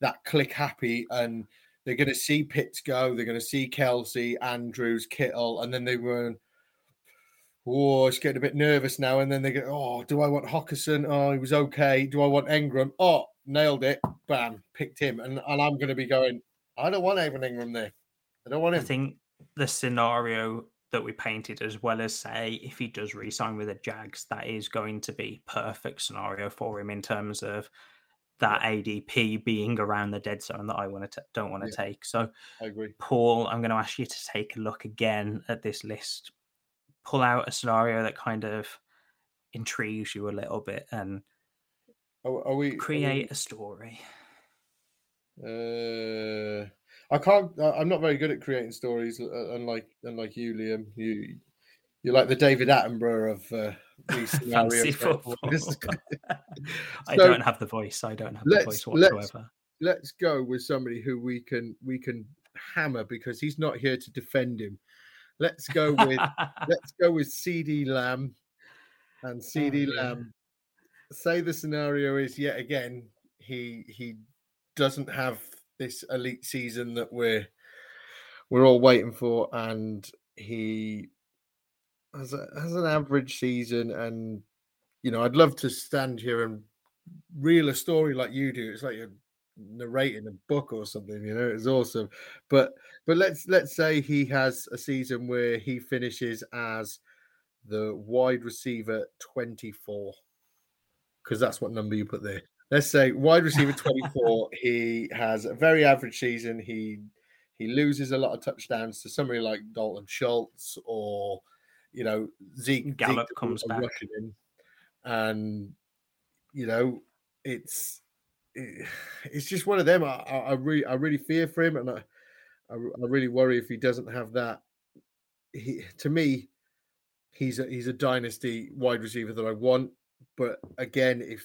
that click happy and they're going to see Pitts go, they're going to see Kelce, Andrews, Kittle, and then they were oh, it's getting a bit nervous now. And then they go, oh, do I want Hockenson? Oh, he was okay. Do I want Engram? Oh, nailed it. Bam, picked him. And, and I'm going to be going, I don't want Evan Engram there. I don't want him. I think the scenario that we painted, as well as say, if he does resign with the Jags, that is going to be perfect scenario for him in terms of that ADP being around the dead zone that I want to don't want to yeah, take. So, I agree, Paul. I'm going to ask you to take a look again at this list pull out a scenario that kind of intrigues you a little bit and are, are we create are we, a story. Uh i can't i'm not very good at creating stories uh, unlike unlike you liam. You you're like the david attenborough of uh these scenarios so, i don't have the voice. I don't have the voice whatsoever. let's, let's go with somebody who we can we can hammer because he's not here to defend him. Let's go with let's go with CeeDee Lamb and CeeDee oh, Lamb. Say the scenario is yet again he he doesn't have this elite season that we're we're all waiting for, and he has a, has an average season. And you know, I'd love to stand here and reel a story like you do. It's like you're narrating a book or something you know it's awesome but but let's let's say he has a season where he finishes as the wide receiver 24 because that's what number you put there let's say wide receiver 24 he has a very average season he he loses a lot of touchdowns to somebody like dalton schultz or you know zeke gallup zeke comes back in, and you know it's it's just one of them. I, I, I, really, I really fear for him, and I, I, I, really worry if he doesn't have that. He, to me, he's a he's a dynasty wide receiver that I want. But again, if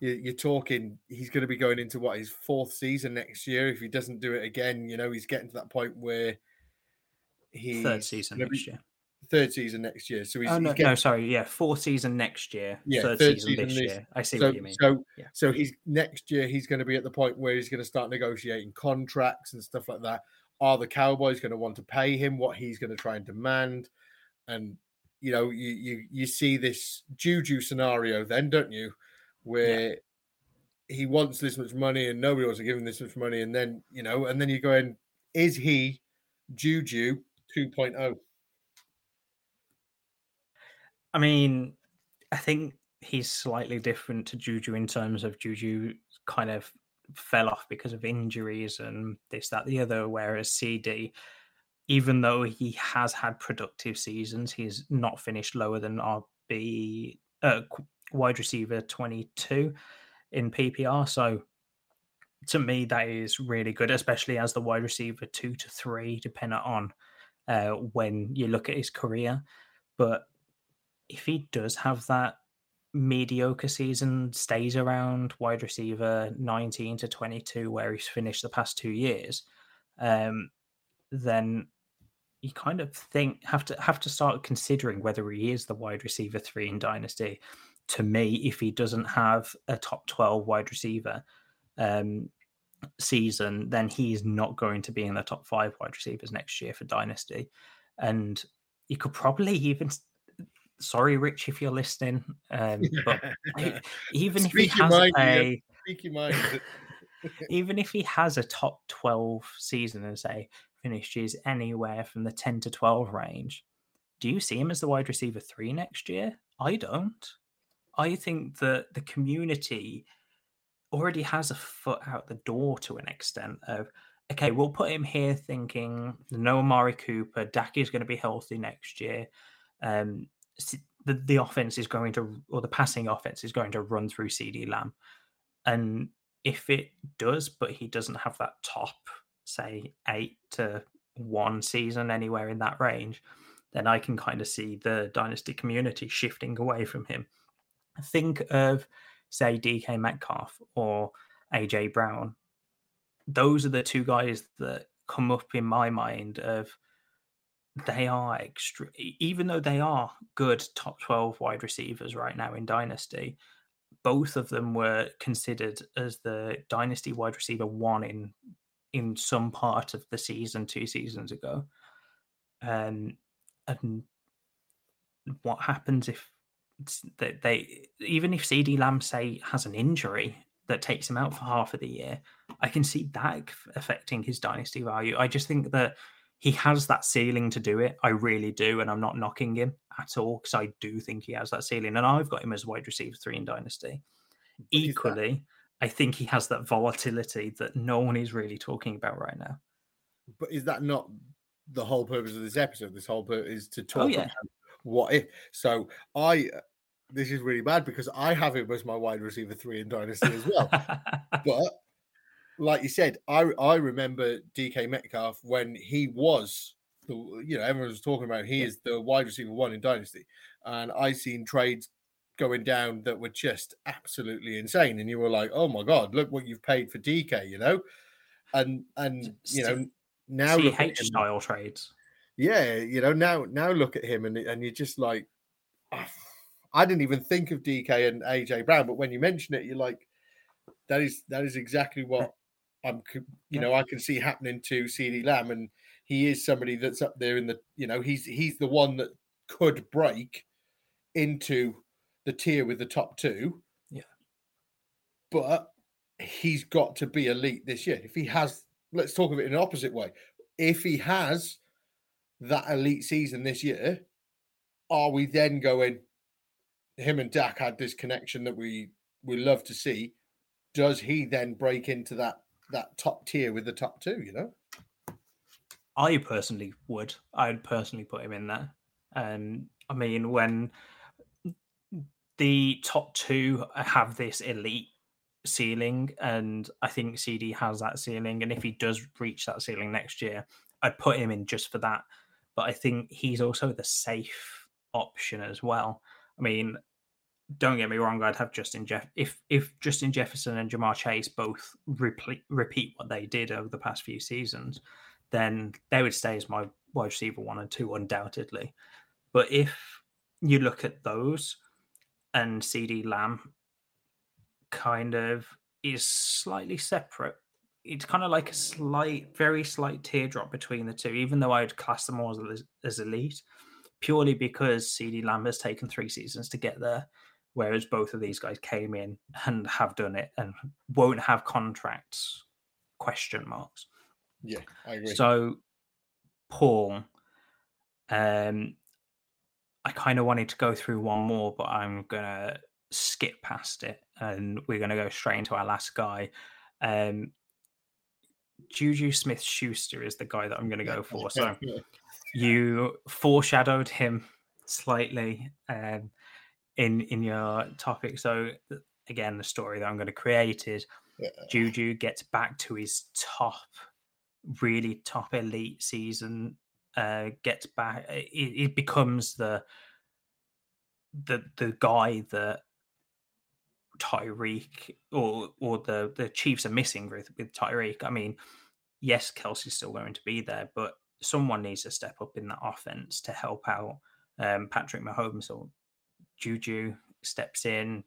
you're talking, he's going to be going into what his fourth season next year. If he doesn't do it again, you know, he's getting to that point where he third season next be, year third season next year. So he's, oh, no, he's getting... no, sorry, yeah, fourth season next year. Yeah, third, third season, season, this year. I see so, what you mean. So, yeah. so he's next year. He's going to be at the point where he's going to start negotiating contracts and stuff like that. Are the Cowboys going to want to pay him what he's going to try and demand? And you know, you you you see this Juju scenario, then don't you, where yeah. he wants this much money and nobody wants to give him this much money, and then you know, and then you go in, is he Juju 2.0? I mean, I think he's slightly different to Juju in terms of Juju kind of fell off because of injuries and this, that, the other. Whereas CeeDee, even though he has had productive seasons, he's not finished lower than RB uh, wide receiver 22 in PPR. So to me, that is really good, especially as the wide receiver two to three, depending on uh, when you look at his career. But if he does have that mediocre season, stays around wide receiver 19 to 22, where he's finished the past two years, um, then you kind of think have to have to start considering whether he is the wide receiver three in dynasty. To me, if he doesn't have a top 12 wide receiver um, season, then he's not going to be in the top five wide receivers next year for dynasty. And you could probably even sorry, Rich, if you're listening. Um, but even if he has mind, a even if he has a top 12 season and say finishes anywhere from the 10 to 12 range, do you see him as the wide receiver three next year? I don't. I think that the community already has a foot out the door to an extent of okay, we'll put him here thinking no Amari Cooper, Dak is going to be healthy next year. Um, the, the offense is going to, or the passing offense is going to run through CeeDee Lamb. And if it does, but he doesn't have that top, say, eight to one season anywhere in that range, then I can kind of see the dynasty community shifting away from him. Think of say DK Metcalf or AJ Brown. Those are the two guys that come up in my mind of they are extra even though they are good top 12 wide receivers right now in dynasty both of them were considered as the dynasty wide receiver one in in some part of the season two seasons ago um, and what happens if they, they even if CeeDee Lamb say has an injury that takes him out for half of the year, I can see that affecting his dynasty value. I just think that he has that ceiling to do it. I really do, and I'm not knocking him at all because I do think he has that ceiling, and I've got him as wide receiver three in dynasty. But Equally, I think he has that volatility that no one is really talking about right now. But is that not the whole purpose of this episode? This whole purpose is to oh, talk Oh, yeah. about what if. So I, this is really bad because I have him as my wide receiver three in dynasty as well. but like you said, I I remember DK Metcalf when he was the you know everyone was talking about he is the wide receiver one in dynasty, and I seen trades going down that were just absolutely insane, and you were like, oh my god, look what you've paid for DK, you know, and and you know now look at CH style trades. yeah, you know now now look at him and and you're just like, "Ah, I didn't even think of DK and AJ Brown, but when you mention it, you're like, that is that is exactly what I'm, you know, I can see happening to CeeDee Lamb, and he is somebody that's up there in the, you know, he's he's the one that could break into the tier with the top two. Yeah. But he's got to be elite this year. If he has, let's talk of it in an opposite way. If he has that elite season this year, are we then going? Him and Dak had this connection that we we love to see. Does he then break into that that top tier with the top two? You know, I personally would. I'd personally put him in there. Um, I mean, when the top two have this elite ceiling, and I think CeeDee has that ceiling, and if he does reach that ceiling next year, I'd put him in just for that. But I think he's also the safe option as well. I mean, don't get me wrong, I'd have Justin Jeff if if Justin Jefferson and Ja'Marr Chase both repeat repeat what they did over the past few seasons, then they would stay as my wide receiver one and two, undoubtedly. But if you look at those and CeeDee Lamb kind of is slightly separate. It's kind of like a slight, very slight teardrop between the two, even though I'd class them all as, as elite, purely because CeeDee Lamb has taken three seasons to get there, whereas both of these guys came in and have done it and won't have contracts question marks. yeah, I agree. So, Paul, um, I kind of wanted to go through one more, but I'm gonna skip past it, and we're gonna go straight into our last guy. Um, Juju Smith Schuster is the guy that I'm gonna go for. So, you foreshadowed him slightly um, in in your topic. So, again, the story that I'm going to create is Yeah. Juju gets back to his top, really top elite season. Uh, gets back. It, it becomes the the the guy that Tyreek or or the the Chiefs are missing with with Tyreek. I mean, yes, Kelce's still going to be there, but someone needs to step up in that offense to help out um, Patrick Mahomes. or Juju steps in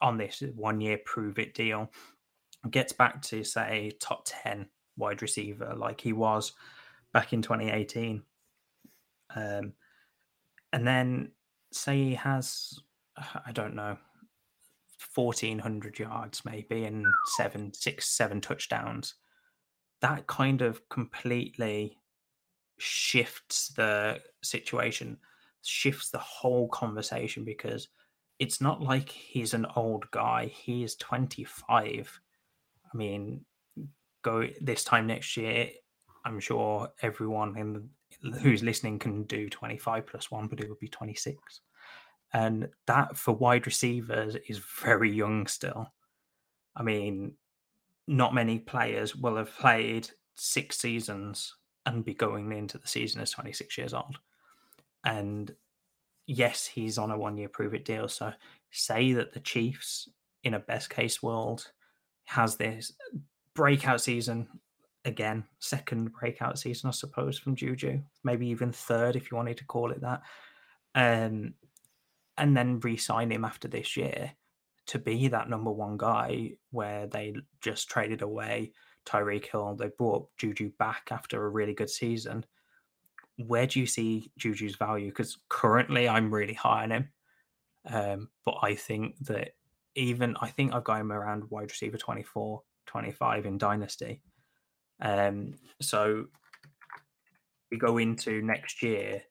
on this one year prove it deal, gets back to say top ten wide receiver like he was back in 2018. Um, and then say he has, I don't know, 1400 yards maybe and seven, six, seven touchdowns. That kind of completely shifts the situation, shifts the whole conversation because it's not like he's an old guy. He is 25. I mean, go this time next year. I'm sure everyone in who's listening can do 25 plus one, but it would be 26. And that for wide receivers is very young still. I mean, not many players will have played six seasons and be going into the season as 26 years old. And yes, he's on a one year prove it deal. So say that the Chiefs in a best case world, has this breakout season again, second breakout season, I suppose, from Juju, maybe even third if you wanted to call it that. Um, and then re-sign him after this year to be that number one guy where they just traded away Tyreek Hill. They brought Juju back after a really good season. Where do you see Juju's value? Because currently I'm really high on him. Um, but I think that even I think I've got him around wide receiver 24, 25 in Dynasty. Um, so we go into next year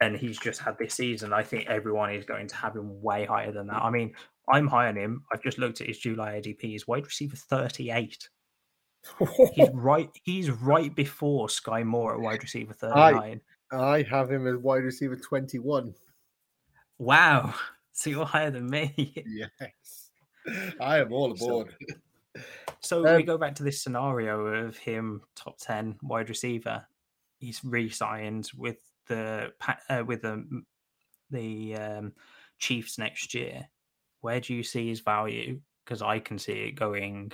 and he's just had this season. I think everyone is going to have him way higher than that. I mean, I'm high on him. I've just looked at his July ADP. He's wide receiver 38. he's right. He's right before Skyy Moore at wide receiver 39. I, I have him as wide receiver 21. Wow. So you're higher than me. yes. I am all aboard. So, so um, we go back to this scenario of him top 10 wide receiver. He's re-signed with the uh, with the the um, Chiefs next year. Where do you see his value? Because I can see it going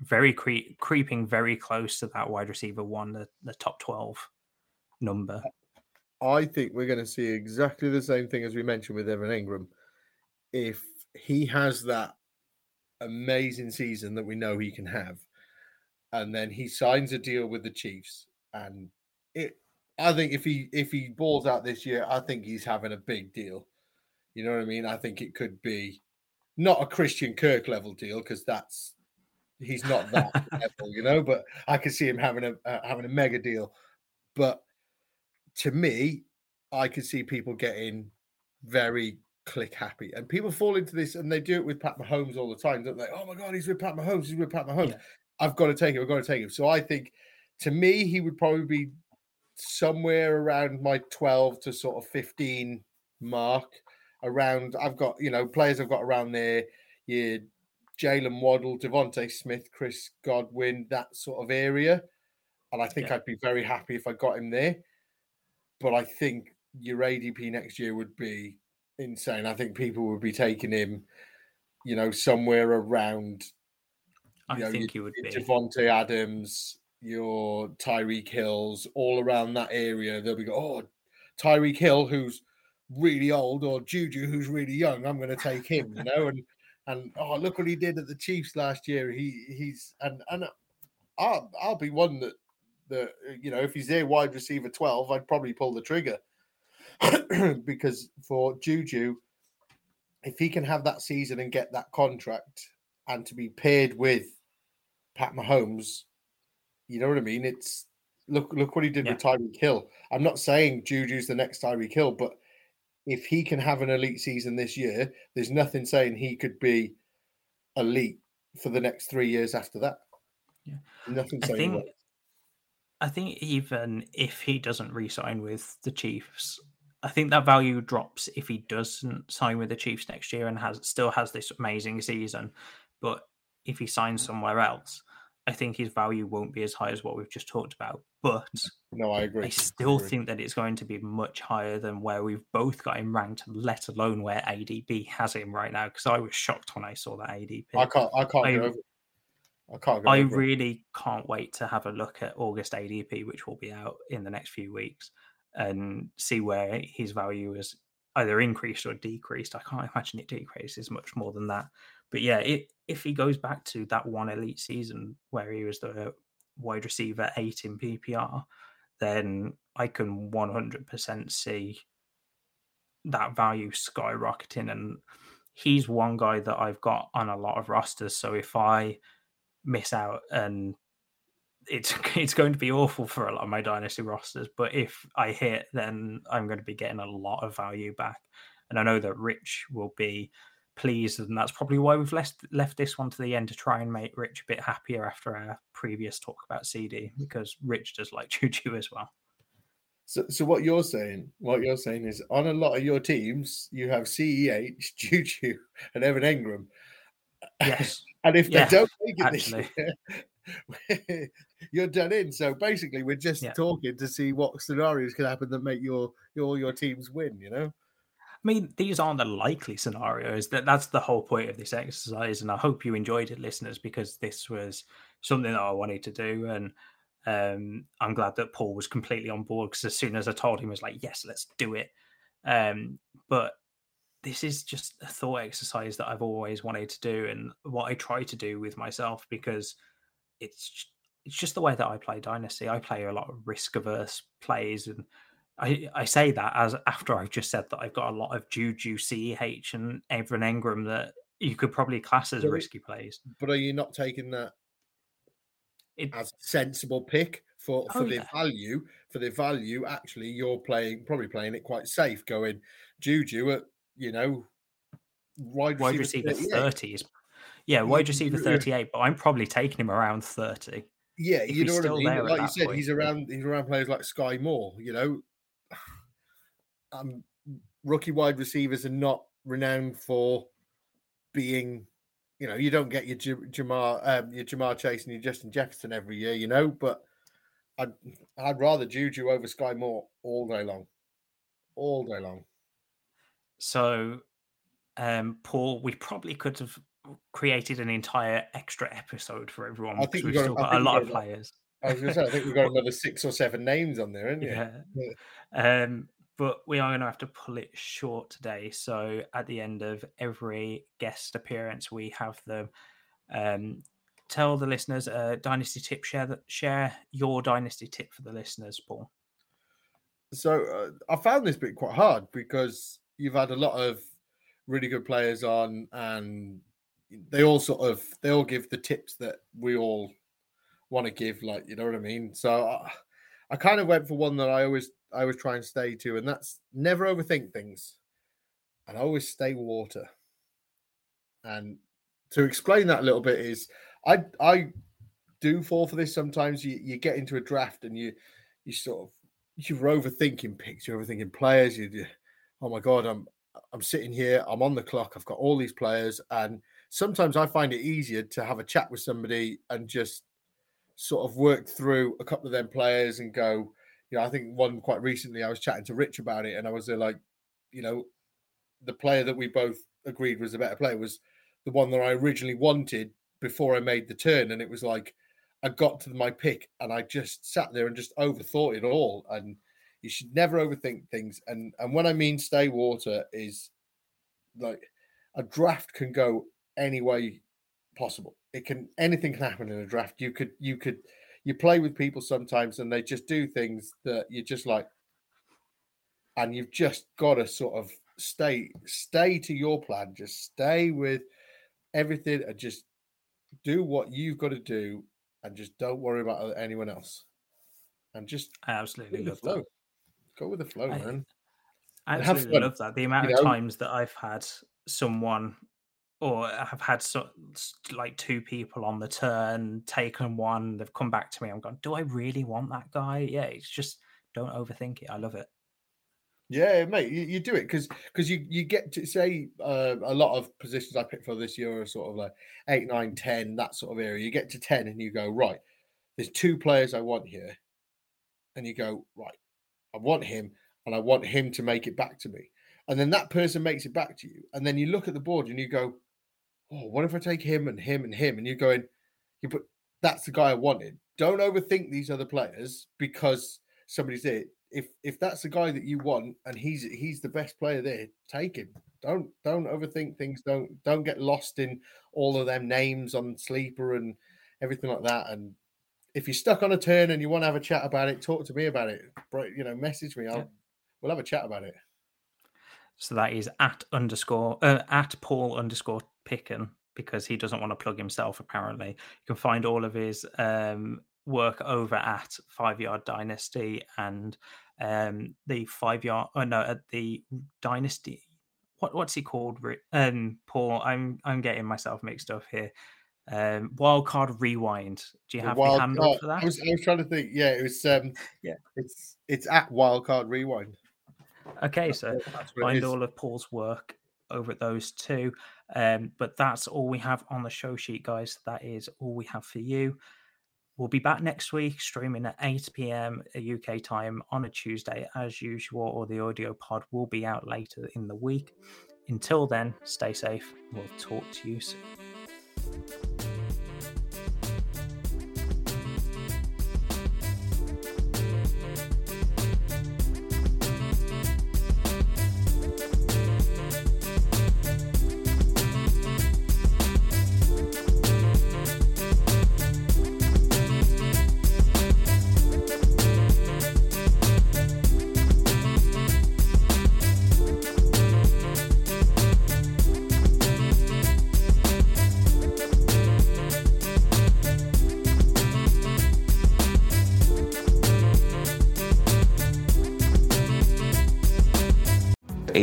very cre- creeping very close to that wide receiver one, the, the top 12 number. I think we're going to see exactly the same thing as we mentioned with Evan Engram. If he has that amazing season that we know he can have, and then he signs a deal with the Chiefs, and it, I think if he if he balls out this year, I think he's having a big deal. You know what I mean? I think it could be not a Christian Kirk level deal because that's he's not that level, you know. But I can see him having a uh, having a mega deal. But to me, I could see people getting very click happy, and people fall into this, and they do it with Pat Mahomes all the time, don't they? Oh my God, he's with Pat Mahomes. He's with Pat Mahomes. Yeah. I've got to take him. I've got to take him. So I think, to me, he would probably be somewhere around my twelve to sort of fifteen mark. Around, I've got you know players I've got around there. Yeah, Jaylen Waddle, DeVonta Smith, Chris Godwin, that sort of area. And I think yeah. I'd be very happy if I got him there. But I think your ADP next year would be insane. I think people would be taking him, you know, somewhere around. I know, think he would be Davante Adams, your Tyreek Hills, all around that area. They'll be go, oh, Tyreek Hill, who's really old, or Juju, who's really young. I'm going to take him, you know, and and oh, look what he did at the Chiefs last year. He he's and and uh, I'll I'll be one that that uh, you know if he's there wide receiver twelve, I'd probably pull the trigger because for Juju, if he can have that season and get that contract and to be paired with Pat Mahomes, you know what I mean? It's look look what he did yeah. with Tyreek Hill. I'm not saying Juju's the next Tyreek Hill, but if he can have an elite season this year, there's nothing saying he could be elite for the next three years after that. Yeah. Nothing I saying think, I think even if he doesn't re-sign with the Chiefs, I think that value drops if he doesn't sign with the Chiefs next year and has still has this amazing season. But if he signs somewhere else, I think his value won't be as high as what we've just talked about. But no, I agree. I still I agree. think that it's going to be much higher than where we've both got him ranked, let alone where ADP has him right now. Because I was shocked when I saw that ADP. I can't. I can't. I, I can't. I really can't wait to have a look at August ADP, which will be out in the next few weeks, and see where his value is either increased or decreased. I can't imagine it decreases much more than that. But yeah, it, if he goes back to that one elite season where he was the wide receiver eight in PPR, then I can 100% see that value skyrocketing. And he's one guy that I've got on a lot of rosters. So if I miss out and it's it's going to be awful for a lot of my dynasty rosters, but if I hit, then I'm going to be getting a lot of value back. And I know that Rich will be pleased, and that's probably why we've left left this one to the end to try and make Rich a bit happier after our previous talk about CeeDee because Rich does like Juju as well. So, so what you're saying, what you're saying is, on a lot of your teams, you have Ceh, Juju, and Evan Engram. Yes, and if yeah, they don't make it actually. this year, you're done in. So basically, we're just yeah. talking to see what scenarios can happen that make your your your teams win. You know. I mean, these aren't the likely scenarios. That that's the whole point of this exercise, and I hope you enjoyed it, listeners, because this was something that I wanted to do, and um, I'm glad that Paul was completely on board. Because as soon as I told him, he was like, "Yes, let's do it." Um, but this is just a thought exercise that I've always wanted to do, and what I try to do with myself because it's it's just the way that I play Dynasty. I play a lot of risk averse plays, and I, I say that as after I've just said that I've got a lot of Juju, CEH, and Evan Engram that you could probably class as But- risky plays. But are you not taking that It- as a sensible pick for, for Oh, the yeah. value? For the value, actually, you're playing probably playing it quite safe, going Juju at you know wide, Wide receiver receiver 30 is, yeah, wide receiver you- 38, but I'm probably taking him around 30. Yeah, you he's know what I still mean. there Like you said, point. he's around. He's around players like Skyy Moore. You know, um, rookie wide receivers are not renowned for being. You know, you don't get your Ja'Marr, um, your Ja'Marr Chase and your Justin Jefferson every year. You know, but I'd I'd rather Juju over Skyy Moore all day long, all day long. So, um, Paul, we probably could have created an entire extra episode for everyone I because think we've got- still got a lot of players. I was going to say, I think we've got another six or seven names on there, you? Yeah. Um, but we are going to have to pull it short today. So at the end of every guest appearance, we have them um, tell the listeners a dynasty tip. Share that. Share your dynasty tip for the listeners, Paul. So uh, I found this bit quite hard because you've had a lot of really good players on, and they all sort of they all give the tips that we all want to give. Like you know what I mean. So I, I kind of went for one that I always I always try and stay to, and that's never overthink things, and always stay water. And to explain that a little bit is I I do fall for this sometimes. You you get into a draft and you you sort of you're overthinking picks, you're overthinking players. You, you oh my god, I'm I'm sitting here, I'm on the clock, I've got all these players, and sometimes I find it easier to have a chat with somebody and just sort of work through a couple of them players and go, you know, I think one quite recently I was chatting to Rich about it, and I was like, you know, the player that we both agreed was a better player was the one that I originally wanted before I made the turn, and it was like I got to my pick and I just sat there and just overthought it all. And you should never overthink things. And and when I mean stay water is like a draft can go any way possible. It can anything can happen in a draft. You could you could you play with people sometimes and they just do things that you're just like and you've just got to sort of stay stay to your plan. Just stay with everything and just do what you've got to do and just don't worry about anyone else. And just I absolutely love flow. that. Go with the flow, I- man. I absolutely love that. The amount you of know? times that I've had someone or have had so, like two people on the turn, taken one, they've come back to me. I'm going, do I really want that guy? Yeah, it's just don't overthink it. I love it. Yeah, mate, you, you do it because because you you get to say uh, a lot of positions I picked for this year are sort of like eight, nine, ten, that sort of area. You get to ten and you go right. There's two players I want here, and you go right. I want him, and I want him to make it back to me. And then that person makes it back to you, and then you look at the board and you go, "Oh, what if I take him and him and him?" And you're going, "You put that's the guy I wanted." Don't overthink these other players because somebody's there. If if that's the guy that you want and he's he's the best player there, take him. Don't don't overthink things. Don't don't get lost in all of them names on sleeper and everything like that. And if you're stuck on a turn and you want to have a chat about it, talk to me about it. You know, message me. I'll Yeah. we'll have a chat about it. So that is at underscore uh, at Paul underscore Picken because he doesn't want to plug himself. Apparently, you can find all of his um, work over at Five Yard Dynasty and um, the Five Yard. Oh no, at the Dynasty. What what's he called? Um, Paul. I'm I'm getting myself mixed up here. Um, Wildcard Rewind. Do you have wild the handle card- for that? I was, I was trying to think. Yeah, it was. Um, Yeah. it's it's at Wildcard Rewind. Okay, so That's what it find all of Paul's work over at those two. Um, but that's all we have on the show sheet, guys. That is all we have for you. We'll be back next week, streaming at 8 p.m. UK time on a Tuesday, as usual, or the audio pod will be out later in the week. Until then, stay safe. We'll talk to you soon.